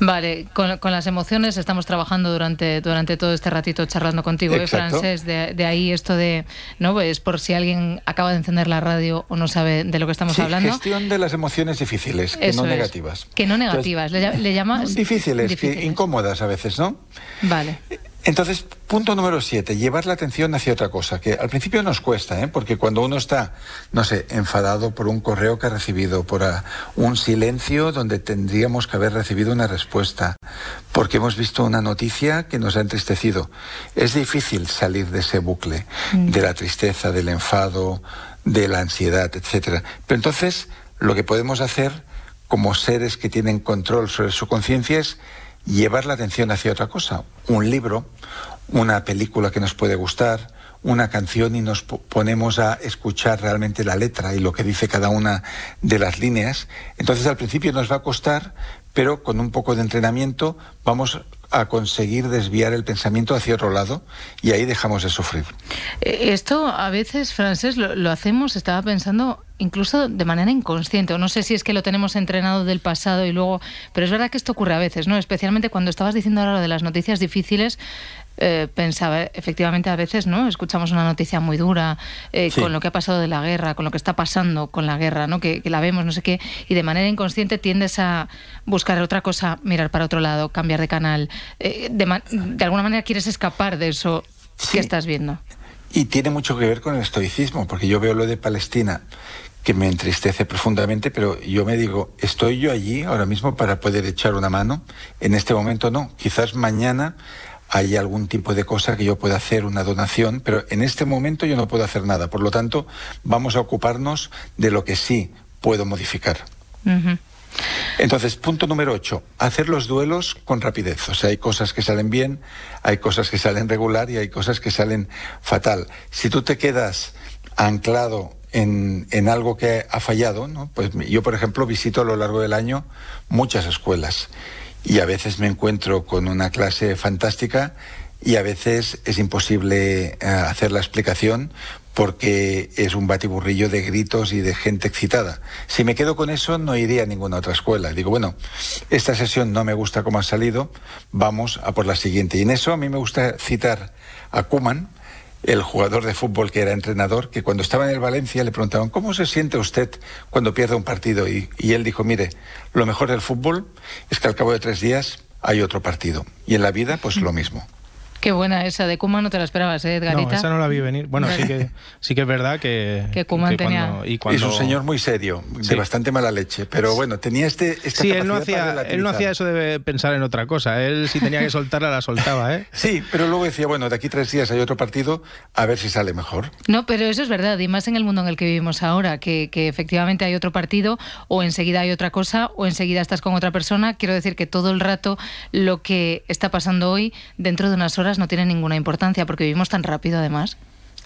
Vale, con, las emociones estamos trabajando durante, durante todo este ratito charlando contigo, ¿eh, Francés? De, ahí esto de, ¿no? Es por si alguien acaba de encender la radio o no sabe de lo que estamos sí, hablando. gestión de las emociones difíciles, que no negativas. Que no negativas, le, le llamas... difíciles, incómodas a veces, ¿no? Vale. Entonces, punto número siete, llevar la atención hacia otra cosa, que al principio nos cuesta, ¿eh? porque cuando uno está, no sé, enfadado por un correo que ha recibido, por ah, un silencio donde tendríamos que haber recibido una respuesta, porque hemos visto una noticia que nos ha entristecido, es difícil salir de ese bucle, mm. de la tristeza, del enfado, de la ansiedad, etc. Pero entonces, lo que podemos hacer como seres que tienen control sobre su conciencia es llevar la atención hacia otra cosa, un libro, una película que nos puede gustar, una canción y nos ponemos a escuchar realmente la letra y lo que dice cada una de las líneas. Entonces al principio nos va a costar, pero con un poco de entrenamiento vamos a conseguir desviar el pensamiento hacia otro lado y ahí dejamos de sufrir. Eh, esto a veces, Francés, lo, lo hacemos, estaba pensando, incluso de manera inconsciente, o no sé si es que lo tenemos entrenado del pasado y luego, pero es verdad que esto ocurre a veces, ¿no? Especialmente cuando estabas diciendo ahora lo de las noticias difíciles, eh, pensaba, efectivamente a veces no escuchamos una noticia muy dura eh, con lo que ha pasado de la guerra, con lo que está pasando con la guerra, ¿no? Que, la vemos, no sé qué, y de manera inconsciente tiendes a buscar otra cosa, mirar para otro lado, cambiar de canal. Eh, de, alguna manera quieres escapar de eso que estás viendo. Y tiene mucho que ver con el estoicismo, porque yo veo lo de Palestina que me entristece profundamente, pero yo me digo, ¿estoy yo allí ahora mismo para poder echar una mano? En este momento no. Quizás mañana hay algún tipo de cosa que yo pueda hacer, una donación, pero en este momento yo no puedo hacer nada. Por lo tanto, vamos a ocuparnos de lo que sí puedo modificar. Entonces, punto número 8, hacer los duelos con rapidez. O sea, hay cosas que salen bien, hay cosas que salen regular y hay cosas que salen fatal. Si tú te quedas anclado en, en algo que ha fallado, ¿no? pues yo, por ejemplo, visito a lo largo del año muchas escuelas y a veces me encuentro con una clase fantástica y a veces es imposible eh, hacer la explicación porque es un batiburrillo de gritos y de gente excitada. Si me quedo con eso, no iría a ninguna otra escuela. Digo, bueno, esta sesión no me gusta cómo ha salido, vamos a por la siguiente. Y en eso a mí me gusta citar a Kuman, el jugador de fútbol que era entrenador, que cuando estaba en el Valencia le preguntaban, ¿cómo se siente usted cuando pierde un partido? Y, y, él dijo, mire, lo mejor del fútbol es que al cabo de tres días hay otro partido. Y en la vida, pues lo mismo. Qué buena esa de Kuma, no te la esperabas, ¿eh, Edgarita? No, esa no la vi venir. Bueno, sí que, sí que es verdad que... Que Kuma tenía... y Es un señor muy serio, de bastante mala leche, pero bueno, tenía este... Esta sí, él no, hacía, él no hacía eso de pensar en otra cosa. Él si tenía que soltarla, la soltaba, ¿eh? Sí, pero luego decía, bueno, de aquí tres días hay otro partido, a ver si sale mejor. No, pero eso es verdad, y más en el mundo en el que vivimos ahora, que, que efectivamente hay otro partido, o enseguida hay otra cosa, o enseguida estás con otra persona. Quiero decir que todo el rato lo que está pasando hoy, dentro de unas horas, no tiene ninguna importancia porque vivimos tan rápido además.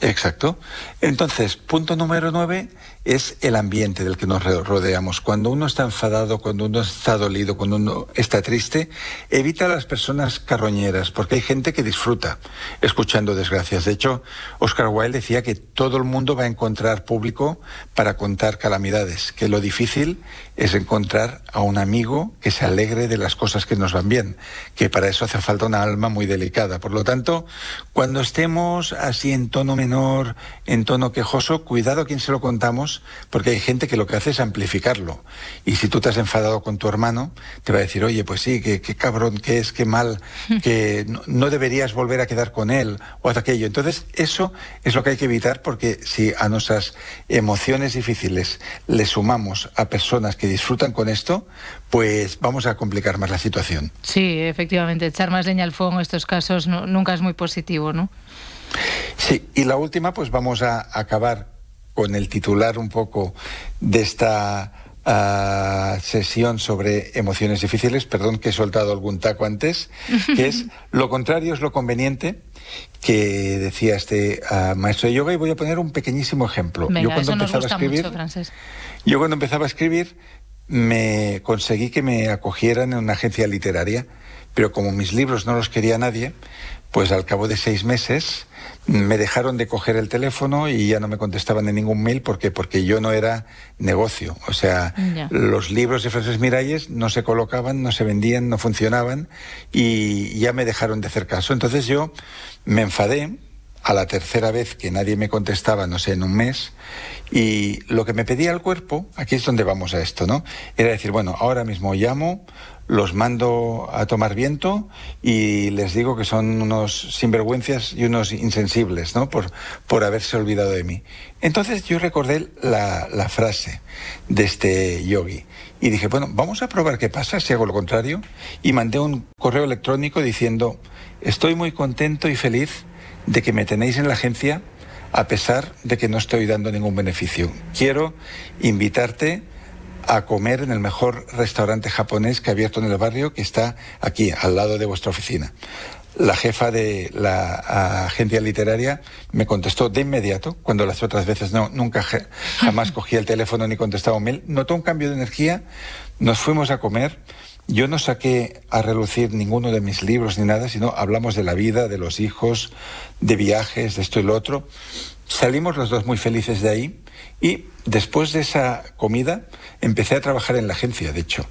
Exacto. Entonces, punto número nueve es el ambiente del que nos rodeamos. Cuando uno está enfadado, cuando uno está dolido, cuando uno está triste, evita a las personas carroñeras, porque hay gente que disfruta escuchando desgracias. De hecho, Oscar Wilde decía que todo el mundo va a encontrar público para contar calamidades, que lo difícil es encontrar a un amigo que se alegre de las cosas que nos van bien, que para eso hace falta una alma muy delicada. Por lo tanto, cuando estemos así en tono menor, en tono quejoso, cuidado a quien se lo contamos, porque hay gente que lo que hace es amplificarlo. Y si tú te has enfadado con tu hermano, te va a decir, oye, pues sí, qué, cabrón que es, qué mal, que no, no, deberías volver a quedar con él o haz aquello. Entonces, eso es lo que hay que evitar, porque si a nuestras emociones difíciles le sumamos a personas que disfrutan con esto, pues vamos a complicar más la situación. Sí, efectivamente, echar más leña al fuego en estos casos nunca es muy positivo, ¿no? Sí, y la última, pues vamos a acabar con el titular un poco de esta ah, sesión sobre emociones difíciles. Perdón que he soltado algún taco antes, que es lo contrario es lo conveniente que decía este ah, maestro de yoga y voy a poner un pequeñísimo ejemplo. Venga, yo cuando empezaba a escribir, mucho, yo cuando empezaba a escribir me conseguí que me acogieran en una agencia literaria, pero como mis libros no los quería nadie, pues al cabo de seis meses me dejaron de coger el teléfono y ya no me contestaban en ningún mail porque porque yo no era negocio, o sea, los libros de Frances Miralles no se colocaban, no se vendían, no funcionaban y ya me dejaron de hacer caso. Entonces yo me enfadé a la tercera vez que nadie me contestaba, no sé, en un mes, y lo que me pedía el cuerpo, aquí es donde vamos a esto, ¿no? Era decir, bueno, ahora mismo llamo, los mando a tomar viento y les digo que son unos sinvergüenzas y unos insensibles, ¿no? Por, por haberse olvidado de mí. Entonces yo recordé la, la frase de este yogi y dije, bueno, vamos a probar qué pasa si hago lo contrario. Y mandé un correo electrónico diciendo, estoy muy contento y feliz de que me tenéis en la agencia a pesar de que no estoy dando ningún beneficio. Quiero invitarte a comer en el mejor restaurante japonés que ha abierto en el barrio, que está aquí, al lado de vuestra oficina. La jefa de la agencia literaria me contestó de inmediato, cuando las otras veces no, nunca ja- jamás cogía el teléfono ni contestaba un mail. Notó un cambio de energía, nos fuimos a comer. Yo no saqué a relucir ninguno de mis libros ni nada, sino hablamos de la vida, de los hijos, de viajes, de esto y lo otro. Salimos los dos muy felices de ahí y después de esa comida empecé a trabajar en la agencia, de hecho.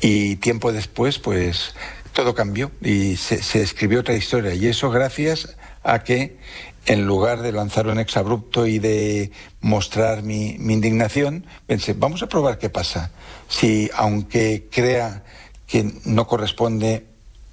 Y tiempo después, pues todo cambió y se, escribió otra historia. Y eso gracias a que en lugar de lanzar un exabrupto y de mostrar mi, mi indignación, pensé, vamos a probar qué pasa. Si aunque crea que no corresponde,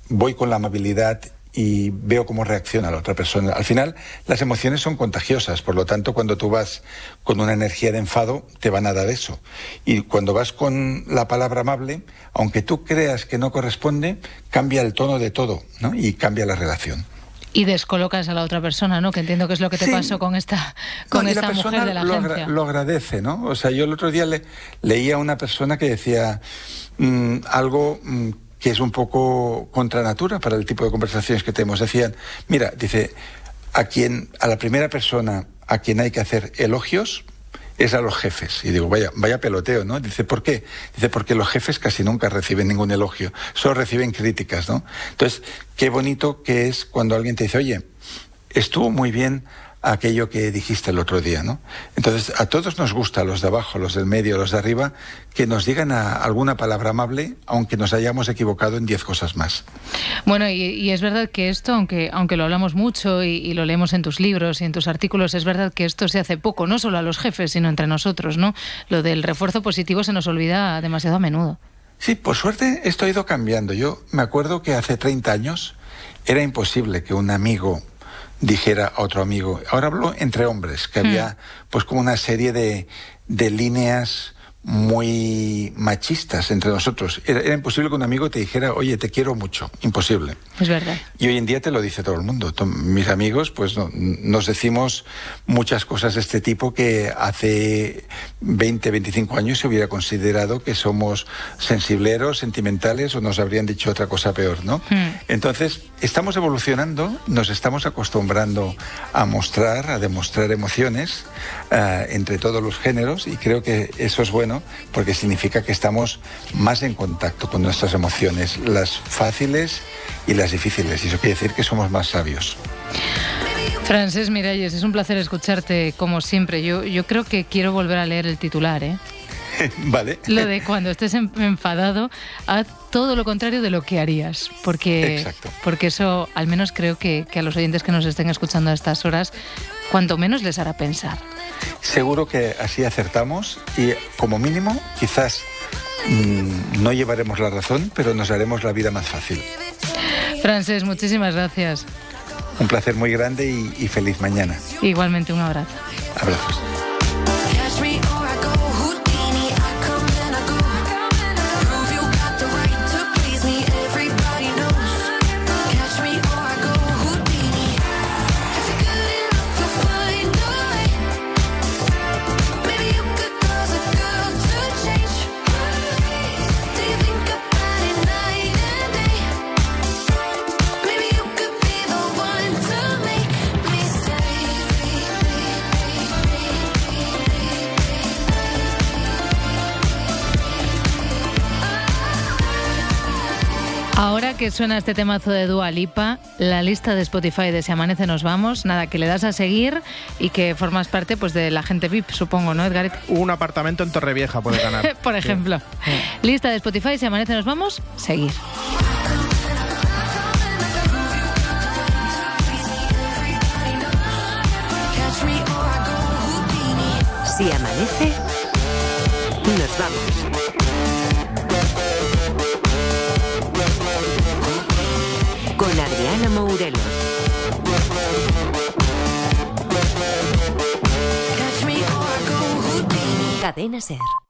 voy con la amabilidad y veo cómo reacciona la otra persona. Al final, las emociones son contagiosas, por lo tanto, cuando tú vas con una energía de enfado, te van a dar eso. Y cuando vas con la palabra amable, aunque tú creas que no corresponde, cambia el tono de todo, ¿no? Y cambia la relación. Y descolocas a la otra persona, ¿no? Que entiendo que es lo que te Sí. pasó con esta, con No, y la esta persona mujer de la lo, agra- agencia. lo agradece, ¿no? O sea, yo el otro día le, leía a una persona que decía mm, algo mm, que es un poco contra natura para el tipo de conversaciones que tenemos. Decían, mira, dice, a quien, a la primera persona a quien hay que hacer elogios es a los jefes. Y digo, vaya, vaya peloteo, ¿no? Dice, ¿por qué? Dice, porque los jefes casi nunca reciben ningún elogio, solo reciben críticas, ¿no? Entonces, qué bonito que es cuando alguien te dice, oye, estuvo muy bien aquello que dijiste el otro día, ¿no? Entonces, a todos nos gusta, los de abajo, los del medio, los de arriba, que nos digan a- alguna palabra amable, aunque nos hayamos equivocado en diez cosas más. Bueno, y, y es verdad que esto, aunque, aunque lo hablamos mucho y, y lo leemos en tus libros y en tus artículos, es verdad que esto se hace poco, no solo a los jefes, sino entre nosotros, ¿no? Lo del refuerzo positivo se nos olvida demasiado a menudo. Sí, por suerte esto ha ido cambiando. Yo me acuerdo que hace 30 años era imposible que un amigo dijera a otro amigo. Ahora hablo entre hombres, que había pues como una serie de, de líneas muy machistas entre nosotros. Era, era imposible que un amigo te dijera, oye, te quiero mucho. Imposible. Es verdad. Y hoy en día te lo dice todo el mundo. Mis amigos, pues no- nos decimos muchas cosas de este tipo que hace 20, 25 años se hubiera considerado que somos sensibleros, sentimentales o nos habrían dicho otra cosa peor, ¿no? Entonces, estamos evolucionando, nos estamos acostumbrando a mostrar, a demostrar emociones eh, entre todos los géneros y creo que eso es bueno porque significa que estamos más en contacto con nuestras emociones, las fáciles y las difíciles. Y eso quiere decir que somos más sabios. Francés Miralles, es un placer escucharte como siempre. Yo, yo creo que quiero volver a leer el titular, ¿eh? vale. Lo de cuando estés en- enfadado, haz todo lo contrario de lo que harías. Porque, Exacto. porque eso, al menos creo que, que a los oyentes que nos estén escuchando a estas horas, cuanto menos les hará pensar. Seguro que así acertamos y como mínimo quizás mm, no llevaremos la razón, pero nos haremos la vida más fácil. Francés, muchísimas gracias. Un placer muy grande y, y feliz mañana. Igualmente un abrazo. Abrazos. Que suena este temazo de Dua Lipa, la lista de Spotify de Si Amanece Nos Vamos, nada, que le das a seguir y que formas parte pues de la gente VIP, supongo, ¿no, Edgaret? Un apartamento en Torrevieja puede ganar. Por ejemplo. Lista de Spotify, Si Amanece Nos Vamos, seguir. Si amanece, nos vamos. Mourelos. Cadena Ser.